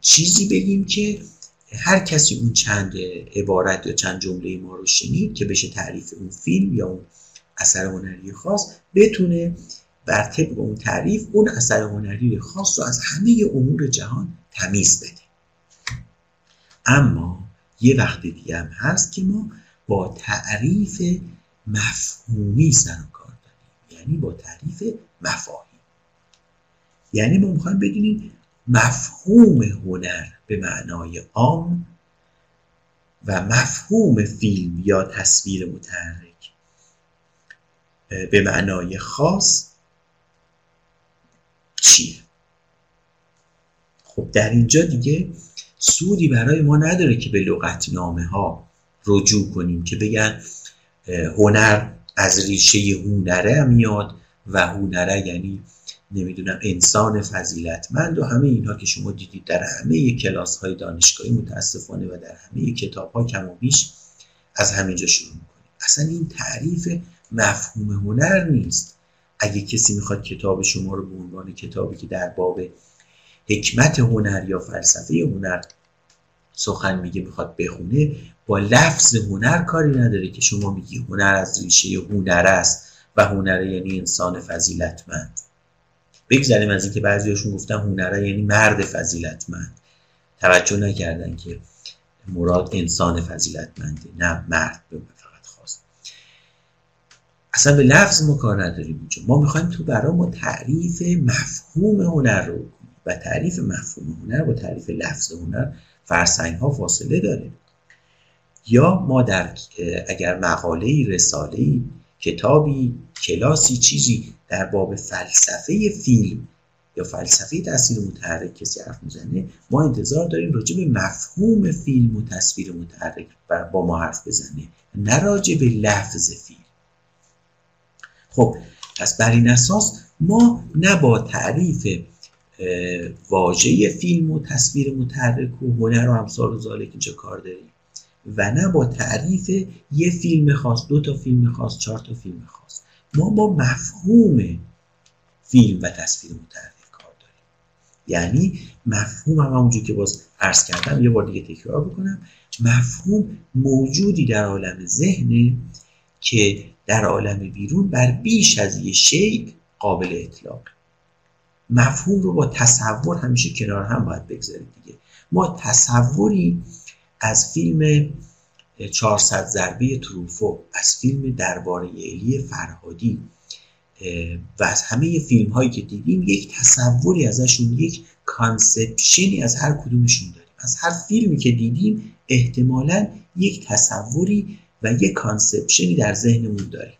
S2: چیزی بگیم که هر کسی اون چند عبارت یا چند جمله ما رو شنید که بشه تعریف اون فیلم یا اون اثر هنری خاص بتونه بر طبق اون تعریف اون اثر هنری خاص رو از همه امور جهان تمیز بده. اما یه وقت دیگه هم هست که ما با تعریف مفهومی سر کار داریم. یعنی با تعریف مفاهیم. یعنی ما می‌خوایم بدونیم مفهوم هنر به معنای عام و مفهوم فیلم یا تصویر متحرک به معنای خاص چیه؟ خب در اینجا دیگه سودی برای ما نداره که به لغتنامه ها رجوع کنیم که بگن هنر از ریشه هنره میاد و هنره یعنی نمی‌دونم انسان فضیلتمند و همه اینها که شما دیدید در همه کلاس های دانشگاهی متاسفانه و در همه کتاب ها کم و بیش از همینجا شروع می‌کنیم. اصلا این تعریف مفهوم هنر نیست. اگه کسی می‌خواد کتاب شما رو به عنوان کتابی که در باب حکمت هنر یا فلسفه هنر سخن میگه می‌خواد بخونه با لفظ هنر کاری نداره که شما میگی هنر از ریشه هنر است و هنر یعنی انسان فضیلتمند. بگذاریم از اینکه بعضیاشون گفتن هنره یعنی مرد فضیلتمند. توجه نکردن که مراد انسان فضیلتمنده نه مرد به فقط خواست. اصلا به لفظ ما کار نداریم اونجا ما می‌خوایم تو برای ما تعریف مفهوم هنر رو و تعریف مفهوم هنر با تعریف لفظ هنر فرسنگ ها فاصله داره. یا ما در اگر مقاله رساله کتابی کلاسی چیزی در باب فلسفه فیلم یا فلسفه تاثیر متحرک کسی حرف می‌زنه ما انتظار داریم راجع به مفهوم فیلم و تصویر متحرک با ما حرف بزنه نه راجع به لفظ فیلم. خب پس بر این اساس ما نه با تعریف واژه فیلم و تصویر متحرک و هنر و امثال و ذالک اینجا کار داریم. و نه با تعریف یه فیلم خاص دو تا فیلم خاص چهار تا فیلم خاص. ما با مفهوم فیلم و تصویر متحرک کار داریم. یعنی مفهوم هم همونجور که باز عرض کردم یه بار دیگه تکرار بکنم. مفهوم موجودی در عالم ذهنه که در عالم بیرون بر بیش از یه شی قابل اطلاق. مفهوم رو با تصور همیشه کنار هم باید بگذارید دیگه. ما تصوری از فیلم 400 ضربه تروفو از فیلم درباره الی فرهادی و از همه فیلم هایی که دیدیم یک تصوری ازشون یک conception ی از هر کدومشون داریم. از هر فیلمی که دیدیم احتمالا یک تصوری و یک conception ی در ذهنمون داریم.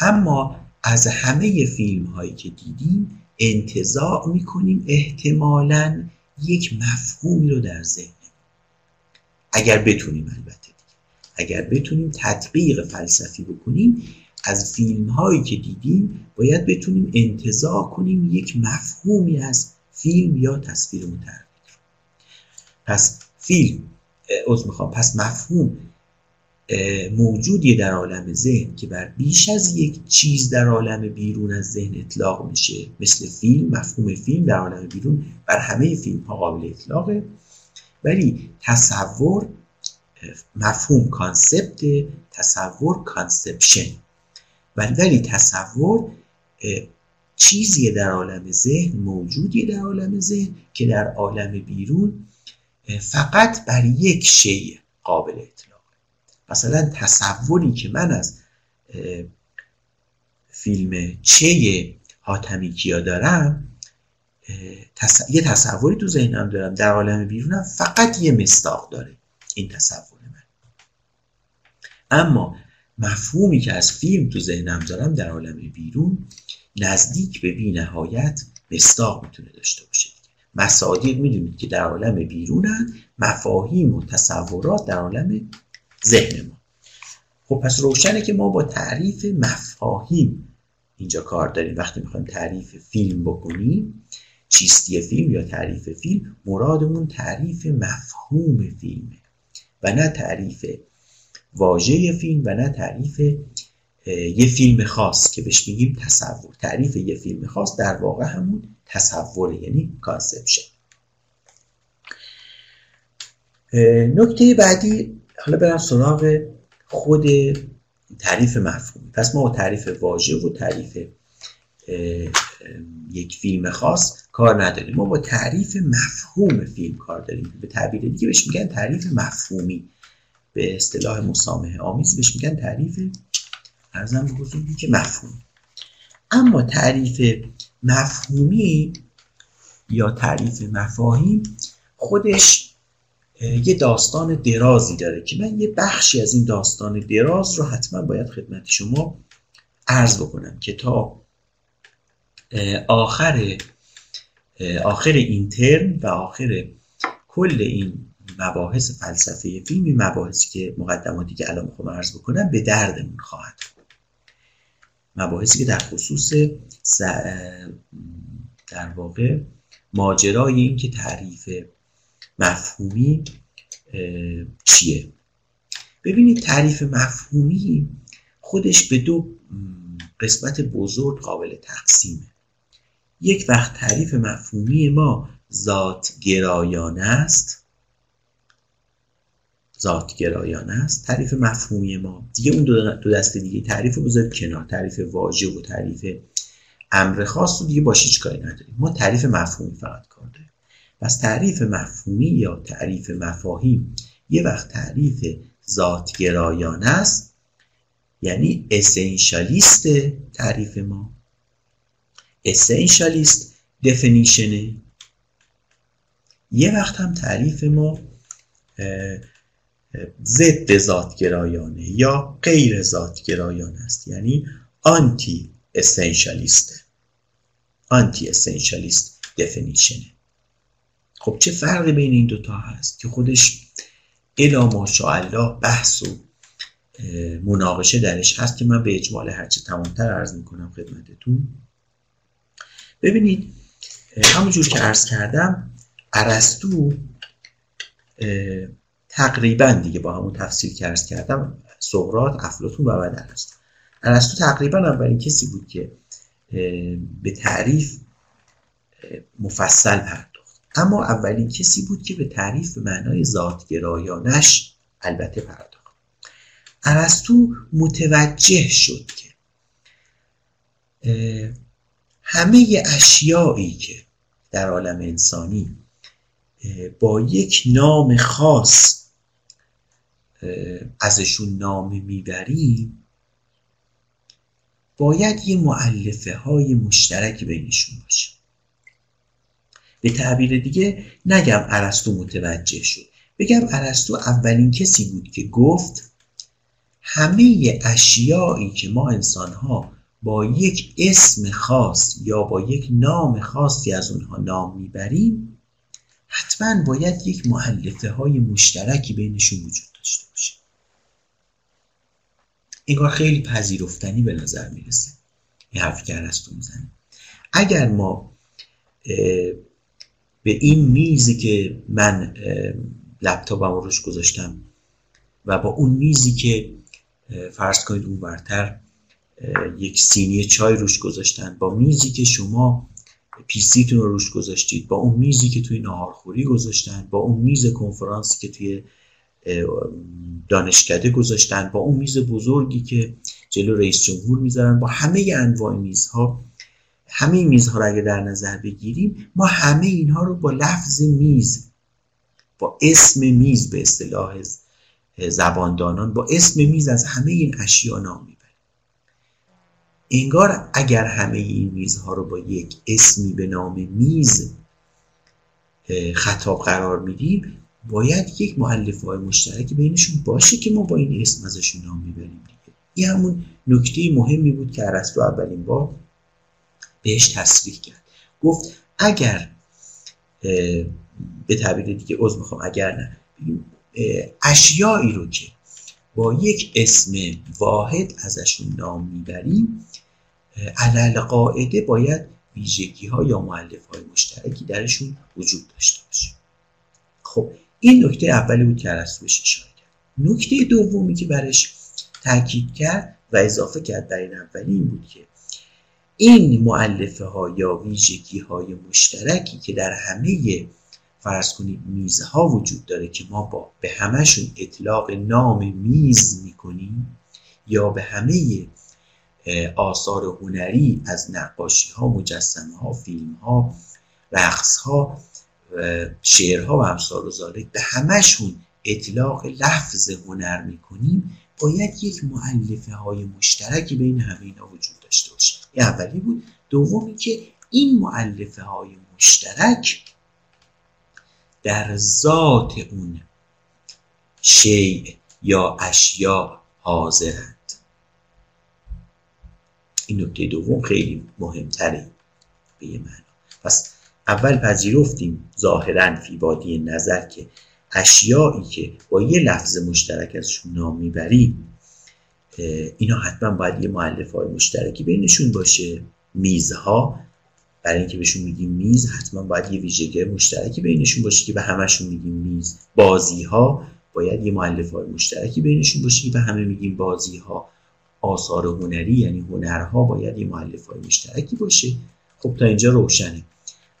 S2: اما از همه فیلم هایی که دیدیم انتزاع می‌کنیم احتمالا یک مفهومی رو در ذهن اگر بتونیم البته اگر بتونیم تطبیق فلسفی بکنیم از فیلم هایی که دیدیم باید بتونیم انتظار کنیم یک مفهومی از فیلم یا تصویر متحرک پس فیلم از می‌خوام پس مفهوم موجودی در عالم ذهن که بر بیش از یک چیز در عالم بیرون از ذهن اطلاق میشه مثل فیلم مفهوم فیلم در عالم بیرون بر همه فیلم ها قابل اطلاقه. ولی تصور مفهوم concept تصور conception. ولی تصور چیزی در عالم ذهن موجودی در عالم ذهن که در عالم بیرون فقط بر یک شی قابل اطلاق. مثلا تصوری که من از فیلم چ حاتمی کیا دارم یه تصوری تو ذهنم دارم در عالم بیرونم فقط یه مستاق داره این تصور من. اما مفهومی که از فیلم تو ذهنم دارم در عالم بیرون نزدیک به بی نهایت مستاق می‌تونه داشته باشه. مصادیق می‌دونید که در عالم بیرونن مفاهیم و تصورات در عالم ذهن ما. خب پس روشنه که ما با تعریف مفاهیم اینجا کار داریم. وقتی می‌خوایم تعریف فیلم بکنیم چیستی فیلم یا تعریف فیلم مرادمون تعریف مفهوم فیلمه و نه تعریف واژه فیلم و نه تعریف یه فیلم خاص که بهش میگیم تصور. تعریف یه فیلم خاص در واقع همون تصوره یعنی conception. نکته بعدی حالا برم سراغ خود تعریف مفهوم. پس ما تعریف واژه و تعریف یک فیلم خاص کار نداریم. ما با تعریف مفهوم فیلم کار داریم. به تعبیر دیگه بهش میگن تعریف مفهومی. به اصطلاح مسامحه آمیز بهش میگن تعریف ارزم به که مفهوم. اما تعریف مفهومی یا تعریف مفاهیم خودش یه داستان درازی داره که من یه بخشی از این داستان دراز رو حتما باید خدمت شما عرض بکنم که تا آخر آخر این ترم و آخر کل این مباحث فلسفه فیلمی مباحثی که مقدماتی که الان می‌خوام عرض بکنم به دردمون خواهد مباحثی که در خصوص در واقع ماجرای این که تعریف مفهومی چیه؟ ببینید تعریف مفهومی خودش به دو قسمت بزرگ قابل تقسیمه. یک وقت تعریف مفهومی ما ذات گرایانه است. ذات گرایانه است. تعریف مفهومی ما. دیگه اون دو دسته دیگه تعریف رو بذارید کنار. تعریف واژه و تعریف امر خاص رو دیگه با هیچ نداریم. ما تعریف مفهومی فقط کار داریم. پس تعریف مفهومی یا تعریف مفاهیم یه وقت تعریف ذات گرایانه است. یعنی اسنشالیست تعریف ما. اسنشالیست دفنیشنه یه وقت هم تعریف ما ضد ذاتگرایانه یا غیر ذاتگرایانه است. یعنی آنتی اسنشالیست آنتی اسنشالیست دفنیشنه خب چه فرقی بین این دوتا هست که خودش الا ماشاءالله بحث و مناقشه درش هست که من به اجمال هرچه تمامتر عرض می‌کنم خدمتتون. ببینید همونجور که عرض کردم عرستو تقریبا دیگه با همون تفصیل که عرض کردم سقرات افلاتون و بعد ارسطو. ارسطو تقریبا اولین کسی بود که به تعریف مفصل پرداخت. اما اولین کسی بود که به تعریف به معنای ذاتگرایانش البته پرداخت. ارسطو متوجه شد که همه اشیایی که در عالم انسانی با یک نام خاص ازشون نام می‌بریم باید یه معلفه های مشترک بینشون باشه. به تعبیر دیگه نگم ارسطو متوجه شد. بگم ارسطو اولین کسی بود که گفت همه اشیایی که ما انسان ها با یک اسم خاص یا با یک نام خاصی از اونها نام می‌بریم حتما باید یک معلفه های مشترکی بینشون وجود داشته باشه. انگار خیلی پذیرفتنی به نظر می‌رسه. این حرفی که ارسطو می‌زنه اگر ما به این میزی که من لپتاپم روش گذاشتم و با اون میزی که فرض کنید اون برتر یک سینی چای روش گذاشتن. با میزی که شما پیسیتون رو روش گذاشتید با اون میزی که توی نهارخوری گذاشتن با اون میز کنفرانسی که توی دانشکده گذاشتن با اون میز بزرگی که جلو رئیس جمهور می‌ذارن با همه انواع میزها همه میزها رو اگه در نظر بگیریم ما همه اینها رو با لفظ میز با اسم میز به اصطلاح زباندانان با اسم میز از همه این اشیا نام می‌بریم انگار اگر همه این میزها رو با یک اسمی به نام میز خطاب قرار میدیم باید یک معلف های مشترکی بینشون باشه که ما با این اسم ازشون نام می‌بریم دیگه. این همون نکته مهمی بود که ارسطو اولین بار بهش تصریح کرد. گفت اگر به تعبیر دیگه عضو می‌خوام اگر نه اشیایی رو که با یک اسم واحد ازشون نام می‌بریم علل قاعده باید ویژگی ها یا معلف های مشترکی درشون وجود داشته باشه. خب این نکته اولی بود که ارسطو بهش اشاره کرد. نکته دومی که برش تاکید کرد و اضافه کرد در این اولی این بود که این معلفه ها یا ویژگی های مشترکی که در همه فرض کنید میزها وجود داره که ما با به همهشون اطلاق نام میز می‌کنیم یا به همه آثار هنری از نقاشی ها مجسمه ها فیلم ها رقص ها شعرها و امثال و به همهشون اطلاق لفظ هنر می‌کنیم باید یک معلفه های مشترکی بین همه اینا وجود داشته باشه. این اولی بود. دومی که این معلفه های مشترک در ذات اون شیء یا اشیا حاضرند این نکته دوم خیلی مهمتره به یه معنا. پس اول پذیرفتیم ظاهرا فی بادی نظر که اشیایی که با یه لفظ مشترک ازشون نام می‌بریم اینا حتما باید یه معلف های مشترکی بینشون باشه. میزها برای اینکه بهشون میگیم میز حتما باید یه ویژگی مشترکی بینشون باشه که به همشون میگیم میز. بازی ها باید یه معلف های مشترکی بینشون باشه که به همه میگیم بازی ها آثار هنری یعنی هنرها باید یه معلف های مشترکی باشه. خب تا اینجا روشنه.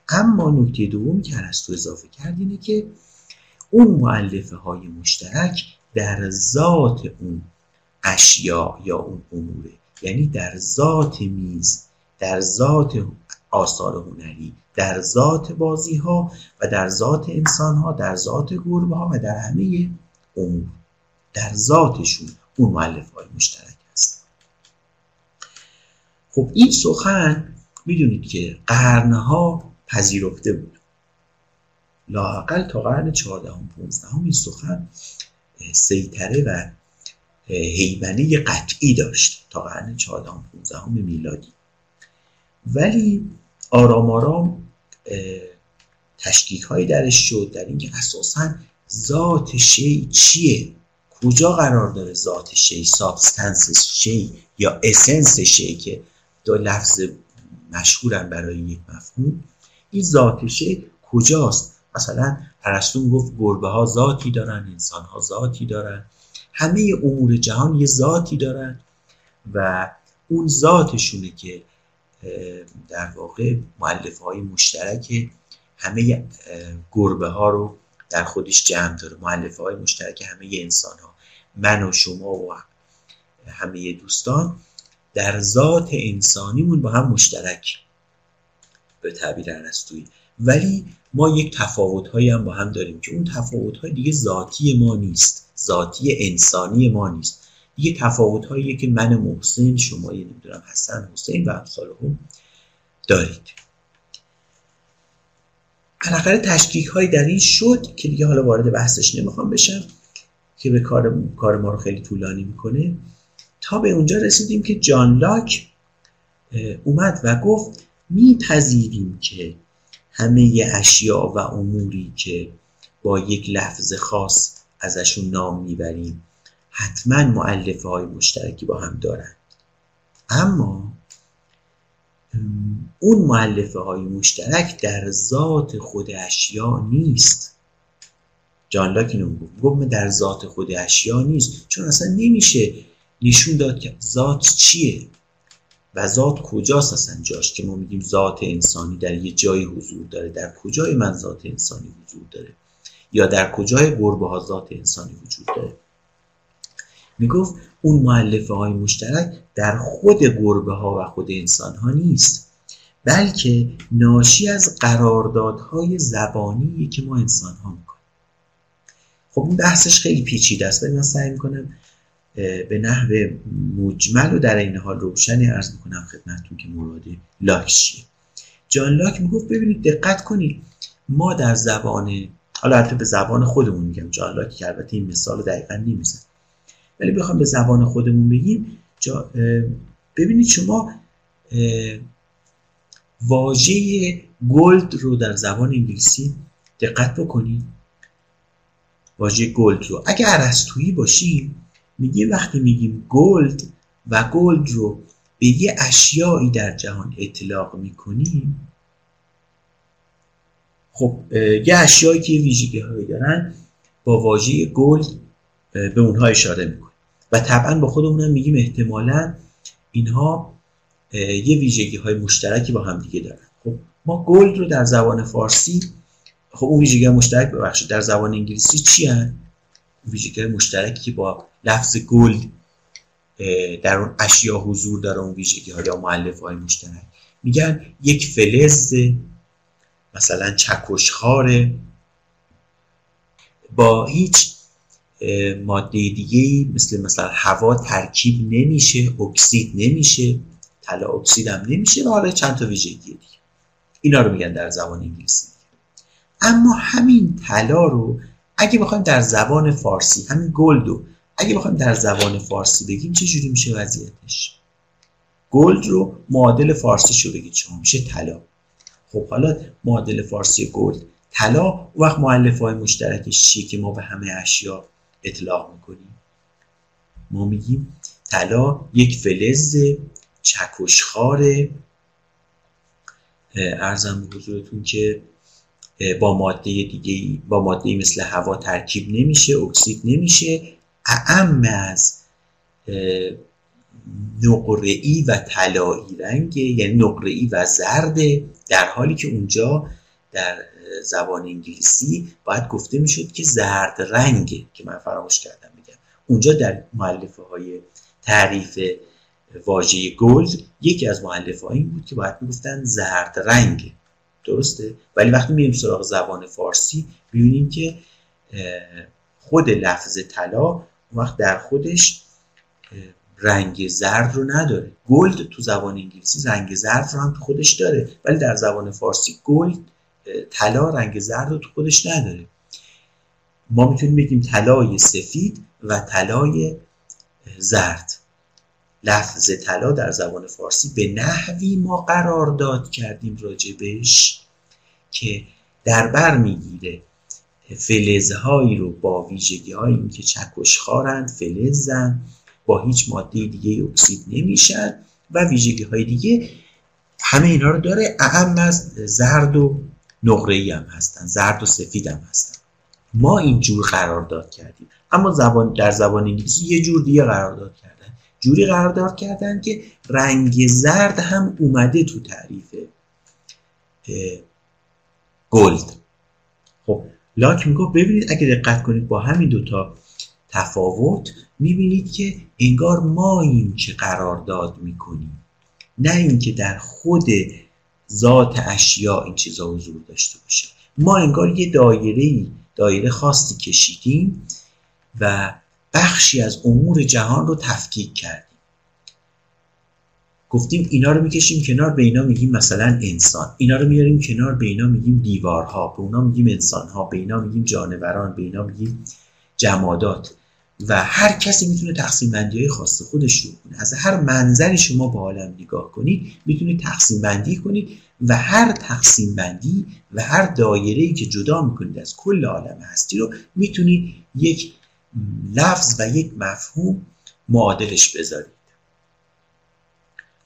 S2: اما نکته دومی که ارسطو اضافه کرد اینه که اون معلفه های مشترک در ذات اون اشیا یا اون اموره یعنی در ذات میز در ذات آثار هنری در ذات بازی ها و در ذات انسان ها در ذات گربه ها و در همه امور. در ذاتشون اون معلف های مشترک. خب این سخن می‌دونید که قرنها پذیرفته بود. لااقل تا قرن 14 15 این سخن سیطره و هیمنه قطعی داشت تا قرن 14 15 میلادی. ولی آرام آرام تشکیک هایی درش شد در اینکه اساسا ذات شی چیه؟ کجا قرار داره ذات شی substance شی یا essence شی که دو لفظ مشهورن برای یک مفهوم. این ذات شی کجاست؟ مثلا ارسطو گفت گربه ها ذاتی دارن انسان ها ذاتی دارن. همه امور جهان یه ذاتی دارن و اون ذاتشونه که در واقع معلف های مشترک همه گربه ها رو در خودش جمع داره. معلف های مشترک همه انسان ها من و شما و همه دوستان. در ذات انسانیمون با هم مشترک به تعبیر ارسطویی. ولی ما یک تفاوت هم با هم داریم که اون تفاوت های دیگه ذاتی ما نیست ذاتی انسانی ما نیست. دیگه تفاوت هایی که من محسن شما یه نمی‌دونم حسن حسین و امثال هم دارید. بالاخره تشکیک هایی در این شد که دیگه حالا وارد بحثش نمی‌خوام بشم که به کار, کار ما رو خیلی طولانی می‌کنه. تا به اونجا رسیدیم که جان لاک اومد و گفت میپذیریم که همه اشیاء و اموری که با یک لفظ خاص ازشون نام می‌بریم حتما معلفه های مشترکی با هم دارند اما اون معلفه های مشترک در ذات خود اشیا نیست. جان لاک اینو گفت در ذات خود اشیا نیست چون اصلا نمیشه نشون داد که ذات چیه و ذات کجاست اصلا جاش که ما میگیم ذات انسانی در یه جایی حضور داره. در کجای من ذات انسانی حضور داره؟ یا در کجای گربه ها ذات انسانی وجود داره؟ می‌گفت اون معلفه های مشترک در خود گربه ها و خود انسان ها نیست بلکه ناشی از قراردادهای زبانی که ما انسان ها می‌کنیم. خب این بحثش خیلی پیچیده است. ولی من سعی می‌کنم به نحو مجمل و در این حال روشنی ارز می‌کنم خدمتتون که مراد لاک چیه. جان لاک می‌گفت ببینید دقت کنید ما در زبان حالا البته به زبان خودمون میگم جان لاک که البته این مثال دقیقا نمیزن ولی بخوام به زبان خودمون بگیم جا ببینید شما واژه gold رو در زبان انگلیسی دقت بکنید. واژه gold رو. اگر ارسطویی باشیم میگیم وقتی میگیم gold و gold رو به یه اشیایی در جهان اطلاق می‌کنیم خب یه اشیایی که ویژگی هایی دارن با واژه gold به اونها اشاره می‌کنیم و طبعا با خودمون هم میگیم احتمالا اینها یه ویژگی های مشترکی با هم دیگه دارن خب ما gold رو در زبان فارسی خب اون ویژگی مشترک ببخشید در زبان انگلیسی چی هن؟ ویژگی مشترکی که با لفظ gold در اون اشیا حضور داره اون ویژگی ها یا مؤلفه های مشترک. میگن یک فلز مثلا چکش‌خواره با هیچ ماده دیگه مثل مثلا هوا ترکیب نمیشه اکسید نمیشه طلا اکسید هم نمیشه و حالا چند تا ویژگی دیگه. اینا رو میگن در زبان انگلیسی. اما همین طلا رو اگه بخوایم در زبان فارسی همین gold رو اگه بخوایم در زبان فارسی بگیم چه جوری میشه وضعیتش؟ gold رو معادل فارسی شو بگید شما میشه طلا. خب حالا معادل فارسی gold طلا وقت معلف های مشترکش چیه که ما به همه اشیا اطلاق می‌کنیم؟ ما میگیم طلا یک فلز چکشخار ارزم به حضورتون که با ماده دیگه با ماده مثل هوا ترکیب نمیشه اکسید نمیشه. اعم از نقره‌ای و طلایی رنگ یعنی نقره‌ای و زرد در حالی که اونجا در زبان انگلیسی باید گفته می‌شد که زرد رنگه که من فراموش کردم بگم اونجا در مؤلفه های تعریف واژه gold یکی از مؤلفه این بود که باید می‌گفتن زرد رنگ. درسته؟ ولی وقتی میریم سراغ زبان فارسی ببینیم که خود لفظ طلا وقت در خودش رنگ زرد رو نداره. gold تو زبان انگلیسی رنگ زرد رو هم تو خودش داره. ولی در زبان فارسی gold طلا رنگ زرد رو تو خودش نداره. ما می‌تونیم بگیم طلای سفید و طلای زرد. لفظ طلا در زبان فارسی به نحوی ما قرار داد کردیم راجبش که در بر می‌گیره. فلزهایی رو با ویژگی که چکش خارند فلزن با هیچ ماده دیگه اکسید نمیشن و ویژگی های دیگه همه اینا رو داره. اهم از زرد و نقره هم هستن زرد و سفید هم هستن. ما اینجور قرار داد کردیم. اما زبان در زبان انگلیسی یه جور دیگه قرار داد کردن. جوری قرار داد کردن که رنگ زرد هم اومده تو تعریف گلد. خب لاک میگو ببینید اگه دقت کنید با همین دوتا تفاوت می‌بینید که انگار ما این که قرارداد می‌کنیم. نه اینکه در خود ذات اشیا این چیزا حضور داشته باشه. ما انگار یه دایره دایره خاصی کشیدیم و بخشی از امور جهان رو تفکیک کردیم. گفتیم اینا رو می‌کشیم کنار به اینا میگیم مثلا انسان. اینا رو میاریم کنار به اینا میگیم دیوارها. به اونا میگیم انسانها. به اینا میگیم جانوران. به اینا میگیم جمادات. و هر کسی می‌تونه تقسیم بندی های خاص خودش رو کنه. از هر منظری شما با عالم نگاه کنید می‌تونید تقسیم بندی کنید و هر تقسیم بندی و هر دایره ای که جدا می‌کنید از کل عالم هستی رو می‌تونید یک لفظ و یک مفهوم معادلش بذارید.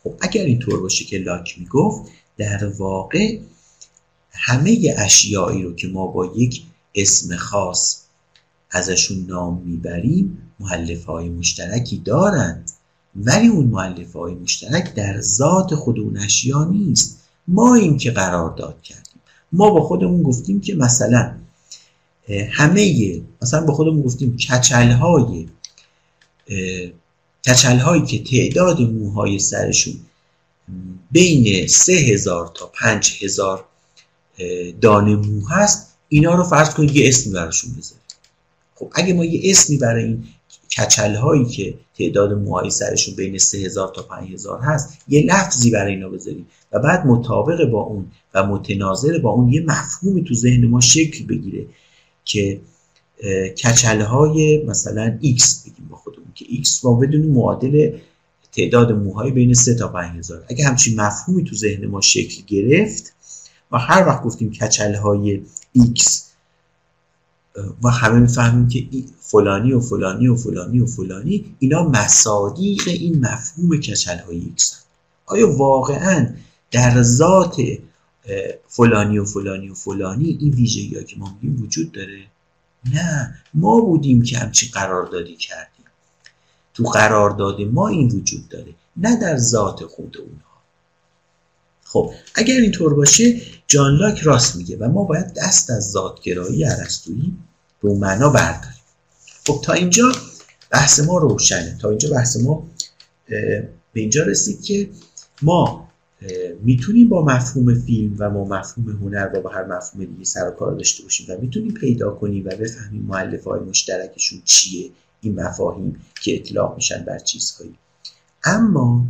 S2: خب اگر اینطور باشه که لاک می‌گفت در واقع همه اشیایی رو که ما با یک اسم خاص ازشون نام می‌بریم محلف های مشترکی دارند. ولی اون معلف های مشترک در ذات خود اون اشیا نیست. ما این که قرار داد کردیم. ما با خودمون گفتیم که مثلا همه مثلا با خودمون گفتیم کچل های کچل هایی که تعداد موهای سرشون بین سه هزار تا پنج هزار دانه مو هست اینا رو فرض کنید یه اسمی براشون بذاریم خب اگه ما یه اسمی برای این کچل هایی که تعداد موهای سرشون بین سه هزار تا پنج هزار هست یه لفظی برای اینا بذاریم و بعد مطابق با اون و متناظر با اون یه مفهومی تو ذهن ما شکل بگیره که کچل های مثلا X بگیم با خودمون که X ما بدونیم معادل تعداد موهای بین 3 تا 5000 اگه همچین مفهومی تو ذهن ما شکل گرفت و هر وقت گفتیم کچل های X و همه می‌فهمیم که فلانی و فلانی و فلانی و فلانی اینا مصادیق این مفهوم کچل های X آیا واقعا در ذات فلانی و فلانی و فلانی این ویژگی که ما میگیم وجود داره؟ نه ما بودیم که همچی قراردادی کردیم. تو قرارداد ما این وجود داره نه در ذات خود اونها. خب اگر اینطور باشه جان لاک راست میگه و ما باید دست از ذاتگرایی ارسطویی به اون معنا برداریم. خب تا اینجا بحث ما روشنه. تا اینجا بحث ما به اینجا رسید که ما می‌تونیم با مفهوم فیلم و با مفهوم هنر و با هر مفهوم دیگه سر و کار داشته باشیم و می‌تونیم پیدا کنیم و بفهمیم معلف های مشترکشون چیه این مفاهیم که اطلاق میشن بر چیزهایی. اما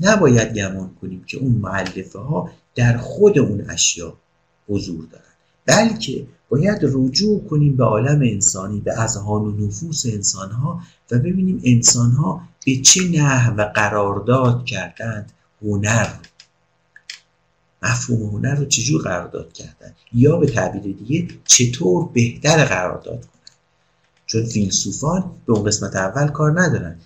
S2: نباید گمان کنیم که اون معلفه ها در خود اون اشیا حضور دارن. بلکه باید رجوع کنیم به عالم انسانی به اذهان و نفوس انسان ها و ببینیم انسان ها به چه نحو و قرارداد کردند هنر. مفهوم هنر رو چجور قرارداد کردن؟ یا به تعبیر دیگه چطور بهتر قرارداد کنن؟ چون فیلسوفان به اون قسمت اول کار ندارن.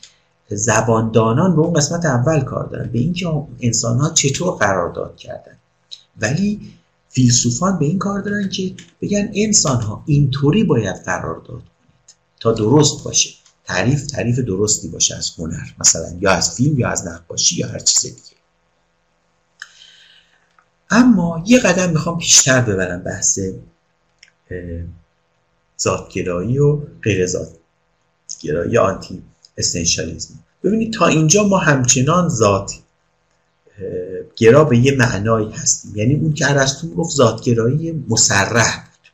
S2: زباندانان به اون قسمت اول کار دارن. به اینکه انسان ها چطور قرارداد کردن. ولی فیلسوفان به این کار دارن که بگن انسان ها اینطوری باید قرارداد کنید تا درست باشه. تعریف تعریف درستی باشه از هنر. مثلا یا از فیلم یا از نقاشی یا هر چیز دیگه. اما یه قدم می‌خوام پیشتر ببرم بحث ذاتگرایی و غیر ذاتگرایی آنتی اسنشالیزم ببینید تا اینجا ما همچنان ذات گرا به یه معنایی هستیم. یعنی اون که ارسطو گفت ذاتگرایی مسرح بود.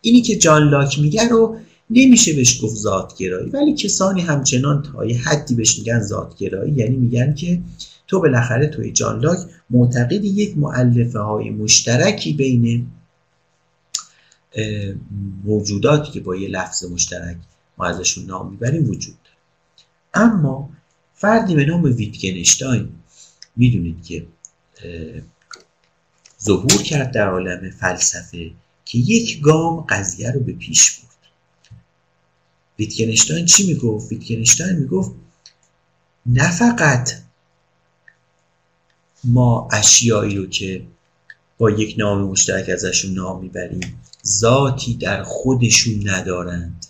S2: اینی که جان لاک میگه رو نمیشه بهش گفت ذاتگرایی ولی کسانی همچنان تا یه حدی بهش میگن ذاتگرایی. یعنی میگن که تو بالاخره توی جان لاک معتقد یک معلفه های مشترکی بین موجوداتی که با یه لفظ مشترک ما ازشون نام می‌بریم وجود داره اما فردی به نام ویتگنشتاین می‌دونید که ظهور کرد در عالم فلسفه که یک گام قضیه رو به پیش برد ویتگنشتاین چی می‌گفت؟ ویتگنشتاین می‌گفت نه فقط ما اشیایی رو که با یک نام مشترک ازشون نام می‌بریم ذاتی در خودشون ندارند.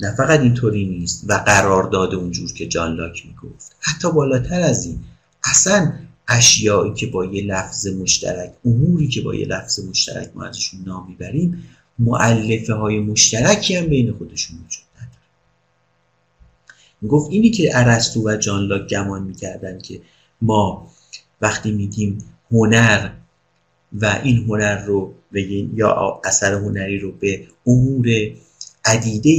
S2: نه فقط اینطوری نیست و قرار داده اونجور که جان لاک می‌گفت. حتی بالاتر از این اصلا اشیایی که با یه لفظ مشترک اموری که با یه لفظ مشترک ما ازشون نام می‌بریم معلفه های مشترکی هم بین خودشون وجود می‌گفت اینی که ارسطو و جان لاک گمان می‌کردن که ما وقتی میگیم هنر و این هنر رو یا اثر هنری رو به امور عدیده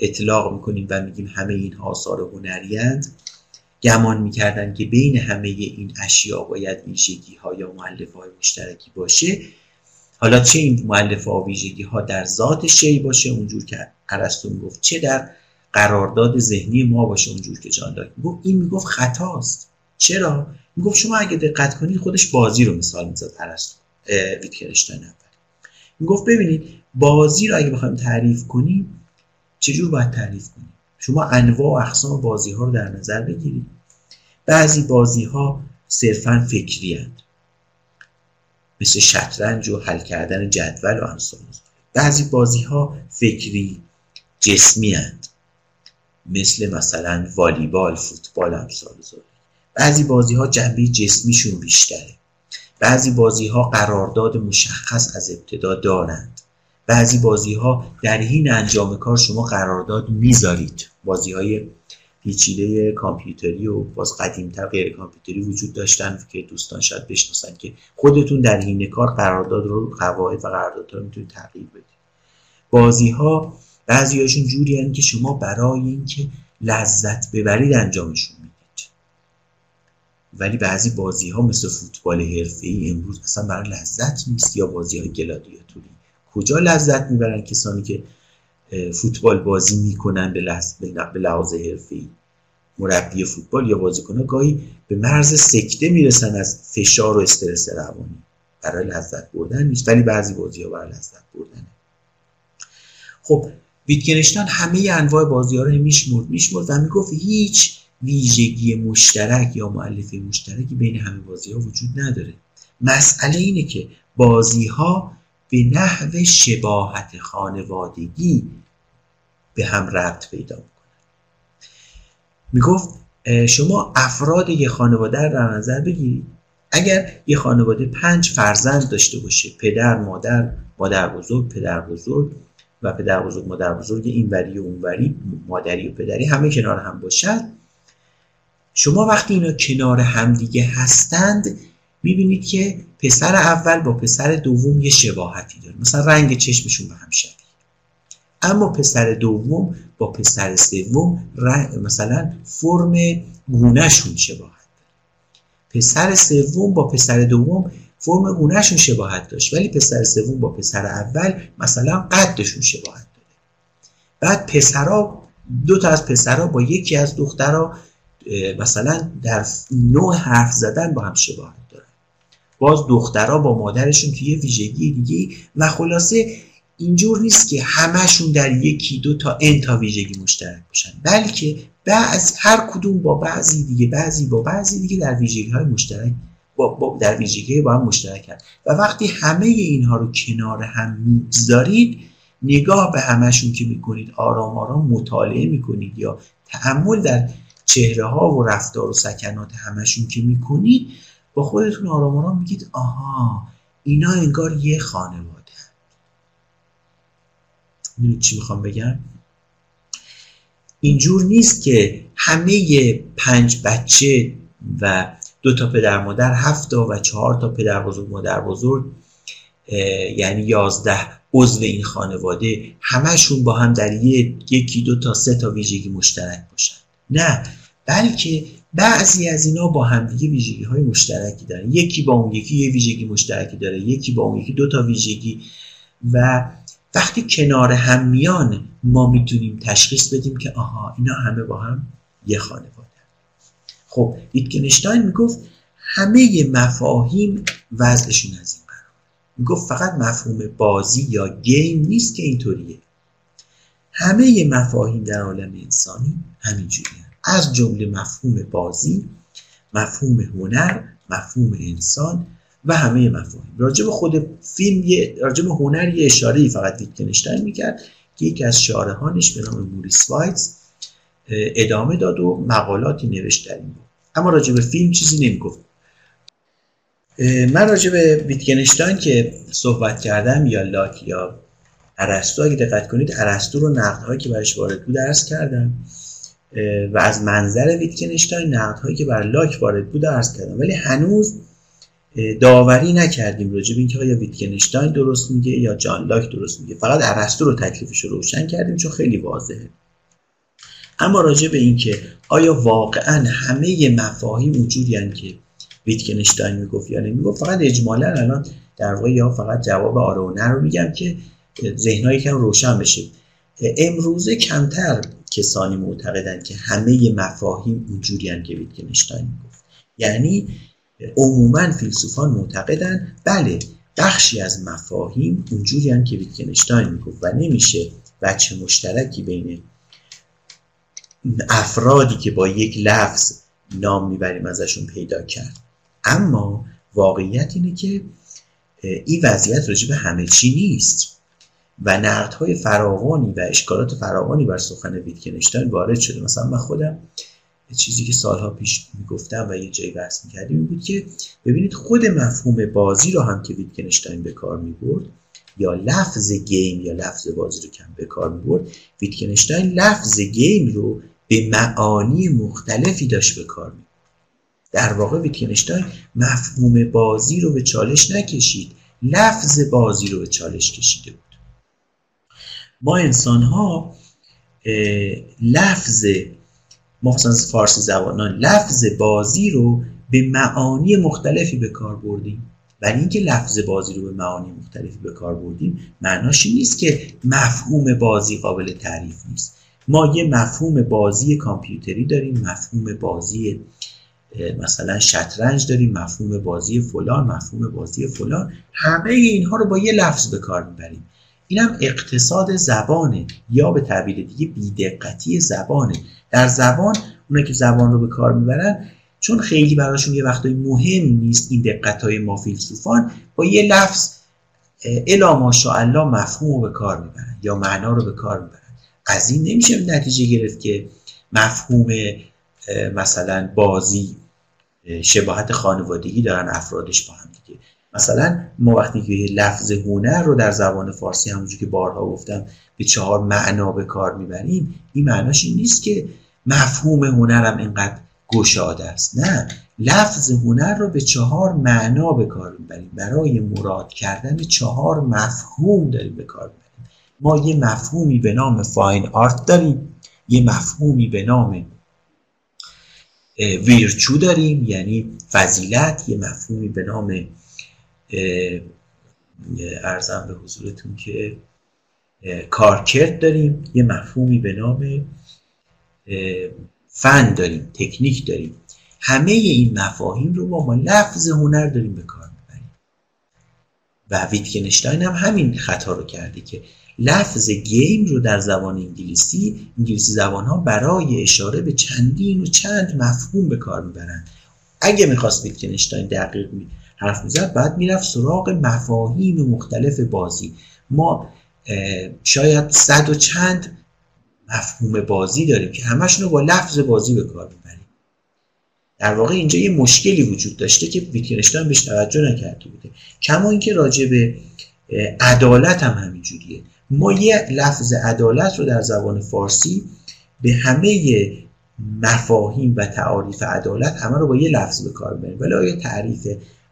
S2: اطلاق می‌کنیم و میگیم همه این آثار هنری هند گمان می‌کردن که بین همه این اشیا باید ویژگی ها یا معلف های مشترکی باشه. حالا چه این معلف ها و ویژگی ها در ذات شی باشه؟ اونجور که ارسطو می‌گفت چه در قرارداد ذهنی ما باشه اونجور که جان لاک می‌گفت این می‌گفت خطاست. چرا؟ می‌گفت شما اگه دقت کنید خودش بازی رو مثال می‌زد ارسطو ویتکنشتاین اول می‌گفت ببینید بازی رو اگه بخوایم تعریف کنیم چجور باید تعریف کنیم؟ شما انواع و اقسام بازی ها رو در نظر بگیرید. بعضی بازی ها صرفا فکری هند. مثل شطرنج و حل کردن جدول و امثال بعضی بازی ها فکری جسمی هند. مثل مثلا والیبال فوتبال امثال بعضی بازی ها جنبه جسمیشون بیشتره. بعضی بازی ها قرارداد مشخص از ابتدا دارند. بعضی بازی ها در حین انجام کار شما قرارداد می‌ذارید. بازی های پیچیده کامپیوتری و باز قدیمتر غیر کامپیوتری وجود داشتن که دوستان شاید بشناسن که خودتون در حین کار قرارداد رو قواعد و قراردادها رو می‌تونید تغییر بدید. بازی ها بعضی هاشون جوری که شما برای اینکه لذت ببرید انجامشون ولی بعضی بازی ها مثل فوتبال حرفه ای امروز اصلا برای لذت نیست یا بازی های گلادیاتوری. کجا لذت می‌برن کسانی که فوتبال بازی می‌کنن به, به لحاظ حرفه ای مربی فوتبال یا بازیکن گاهی به مرز سکته می‌رسن از فشار و استرس روانی. برای لذت بردن نیست ولی بعضی بازی ها برای لذت بردنه. خب ویتگنشتاین همه انواع بازی ها رو میشمرد میشمرد و می‌گفت هیچ ویژگی مشترک یا معلفه مشترکی بین همه بازی ها وجود نداره. مسئله اینه که بازی ها به نحو شباهت خانوادگی به هم ربط پیدا می‌کنن. می‌گفت شما افراد یه خانواده رو در نظر بگیرید. اگر یه خانواده پنج فرزند داشته باشه پدر مادر مادر بزرگ پدر بزرگ و پدر بزرگ مادر بزرگ اینوری و اونوری مادری و پدری همه کنار هم باشد. شما وقتی اینا کنار همدیگه هستند می‌بینید که پسر اول با پسر دوم یه شباهتی داره. مثلا رنگ چشمشون به هم شبیه. اما پسر دوم با پسر سوم مثلا فرم گونهشون شباهت پسر سوم با پسر دوم فرم گونهشون شباهت داشت. ولی پسر سوم با پسر اول مثلا قدشون شباهت داره. بعد پسرها دو تا از پسرها با یکی از دخترها مثلا در نوع حرف زدن با هم شباهت دارن. باز دخترها با مادرشون توی ویژگی دیگه و خلاصه اینجور نیست که همهشون در یکی دو تا ان تا ویژگی مشترک باشن. بلکه بعض هر کدوم با بعضی دیگه بعضی با بعضی دیگه در ویژگی های مشترک. با, در ویژگی با هم مشترکن و وقتی همه اینها رو کنار هم می‌گذارید نگاه به همهشون که می‌کنید آرام آرام مطالعه می‌کنید یا تعمل در چهره ها و رفتار و سکنات همشون که می‌کنید با خودتون آرام آرام میگید آها اینا انگار یه خانواده می‌دونید چی می‌خوام بگم؟ اینجور نیست که همه پنج بچه و دو تا پدر مادر هفت تا و چهار تا پدر بزرگ مادر بزرگ یعنی یازده عضو این خانواده همشون با هم در یکی دو تا سه تا ویژگی مشترک باشن. نه بلکه بعضی از اینا با همدیگه ویژگی های مشترکی دارن. یکی با اون یکی یه ویژگی مشترکی داره یکی با اون یکی دو تا ویژگی. و وقتی کنار هم میان ما می‌تونیم تشخیص بدیم که آها اینا همه با هم یه خانواده. خب ویتگنشتاین می‌گفت همه مفاهیم وضعشون از این قرار می‌گفت فقط مفهوم بازی یا گیم نیست که اینطوریه. همه مفاهیم در عالم انسانی همینجوریه. از جمله مفهوم بازی مفهوم هنر مفهوم انسان و همه مفاهیم. راجع به خود فیلم یه راجع به هنر یه اشاره فقط ویتکنشتاین می‌کرد که یکی از شارهانش به نام موریس وایتز ادامه داد و مقالاتی نوشت در این اما راجع به فیلم چیزی نمی‌گفت. من راجع به ویتکنشتاین که صحبت کردم یا لاک یا ارسطو اگه دقت کنید ارسطو رو نقدهایی که برش وارد بود درس کردم. و از منظر ویتکنشتاین نقدهایی که بر لاک وارد بود درس کردم. ولی هنوز داوری نکردیم راجع به اینکه آیا ویتکنشتاین درست میگه یا جان لاک درست میگه. فقط ارسطو رو تکلیفش رو روشن کردیم چون خیلی واضحه. اما راجع به اینکه آیا واقعا همه مفاهیم وجودی که ویتکنشتاین می‌گفت یا نمی‌گفت فقط اجمالا الان در واقع یا فقط جواب آره و نه رو میگم که ذهنهایی کم روشن بشه. امروزه کمتر کسانی معتقدن که همه مفاهیم اونجوری که ویتکنشتاین می‌گفت. یعنی عموما فیلسوفان معتقدن بله بخشی از مفاهیم اونجوری که ویتکنشتاین می‌گفت و نمیشه بچه مشترکی بین افرادی که با یک لفظ نام می‌بریم ازشون پیدا کرد. اما واقعیت اینه که این وضعیت راجع به همه چی نیست. و نقدهای فراوانی و اشکالات فراوانی بر سخن ویتکنشتاین وارد شده. مثلا من خودم چیزی که سالها پیش می‌گفتم و یه جایی بحث می‌کردیم بود که ببینید خود مفهوم بازی رو هم که ویتکنشتاین به کار می‌برد یا لفظ گیم یا لفظ بازی رو کم به کار می‌برد ویتکنشتاین لفظ گیم رو به معانی مختلفی داشت به کار می‌برد در واقع ویتکنشتاین مفهوم بازی رو به چالش نکشید. لفظ بازی رو به چالش کشیده بود. ما انسان ها لفظ مخصوصا فارسی زبانان لفظ بازی رو به معانی مختلفی به کار بردیم. ولی اینکه لفظ بازی رو به معانی مختلفی به کار بردیم معناش نیست که مفهوم بازی قابل تعریف نیست. ما یه مفهوم بازی کامپیوتری داریم مفهوم بازی مثلا شطرنج داریم مفهوم بازی فلان مفهوم بازی فلان. همه اینها رو با یه لفظ به کار می‌بریم. اینم اقتصاد زبانه یا به تعبیر دیگه بیدقتی زبانه. در زبان اونا که زبان رو به کار می‌برن چون خیلی براشون یه وقتایی مهم نیست این دقت های ما فیلسوفان با یه لفظ الا ماشاءالله مفهوم رو به کار می‌برن یا معنا رو به کار می‌برن. این نمیشه نتیجه گرفت که مفهوم مثلا بازی شباهت خانوادگی دارن افرادش با هم دیگه. مثلا ما وقتی که لفظ هنر رو در زبان فارسی همونجور که بارها گفتم به چهار معنا به کار می‌بریم این معناش این نیست که مفهوم هنرم اینقدر گشاده است. نه لفظ هنر رو به چهار معنا به کار می‌بریم. برای مراد کردن چهار مفهوم داریم به کار می‌بریم. ما یه مفهومی به نام فاین آرت داریم یه مفهومی به نام ویرچو داریم یعنی فضیلت یه مفهومی به نام ارزم به حضورتون که کارکرد داریم یه مفهومی به نام فن داریم تکنیک داریم. همه این مفاهیم رو ما با لفظ هنر داریم به کار می‌بریم. و ویتکنشتاین هم همین خطا رو کرده که لفظ گیم رو در زبان انگلیسی انگلیسی زبان ها برای اشاره به چندین و چند مفهوم به کار می‌برن اگه می‌خواست ویتکنشتاین دقیق می حرف می‌زد بعد می‌رفت سراغ مفاهیم مختلف بازی. ما شاید صد و چند مفهوم بازی داریم که همشون رو با لفظ بازی به کار می‌بریم. در واقع اینجا یه مشکلی وجود داشته که ویتکنشتاین بهش توجه نکرده بوده. کما اینکه راجع به عدالت هم همینجوریه. ما یه لفظ عدالت رو در زبان فارسی به همه مفاهیم و تعاریف عدالت همه رو با یه لفظ به کار می‌بریم. ولی آیا تعریف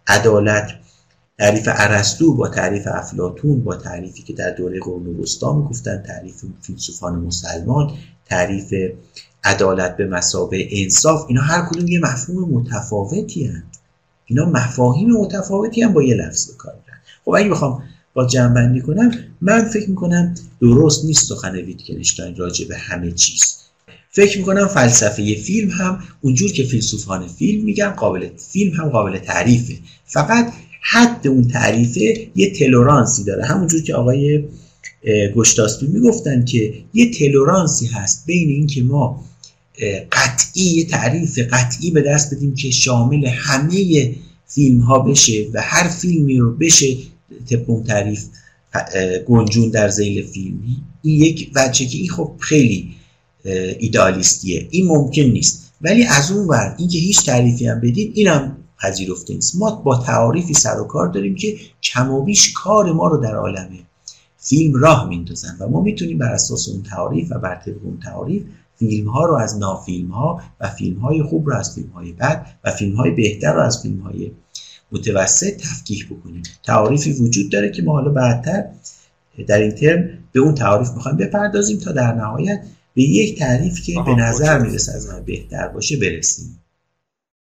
S2: عدالت تعریف ارسطو با تعریف افلاتون با تعریفی که در دوره قرون وسطا می‌گفتن تعریف فیلسوفان مسلمان تعریف عدالت به مسابه انصاف اینا هر کدوم یه مفهوم متفاوتی هست اینا مفاهیم متفاوتی هم با یه لفظ به کار خب اگه بخوام با جنبندی کنم من فکر می‌کنم درست نیست سخن ویتکنشتاین راجع به همه چیز. فکر می‌کنم فلسفه فیلم هم اونجور که فیلسوفان فیلم میگن قابل فیلم هم قابل تعریفه. فقط حد اون تعریفه یه تلورانسی داره. همونجور که آقای گشتاسبی می‌گفتن که یه تلورانسی هست بین اینکه ما قطعی یه تعریف قطعی به دست بدیم که شامل همه فیلم ها بشه و هر فیلمی رو بشه طبق تعریف گنجون در زیل فیلمی این یک وجه که این خب خیلی ایدالیستیه این ممکن نیست. ولی از اون ور اینکه هیچ تعریفی هم بدین اینم پذیرفته نیست. ما با تعاریفی سر و کار داریم که کم و بیش کار ما رو در عالم فیلم راه میندازن و ما می‌تونیم بر اساس اون تعاریف و بر طبق اون تعاریف فیلم ها رو از نافیلم ها و فیلم های خوب رو از فیلم های بد و فیلم های بهتر رو از فیلم های متوسط تفکیک بکنیم. تعاریفی وجود داره که ما حالا بعدتر در این ترم به اون تعاریف می‌خوایم بپردازیم تا در نهایت به یک تعریف که به نظر می‌رسه از بهتر باشه برسیم.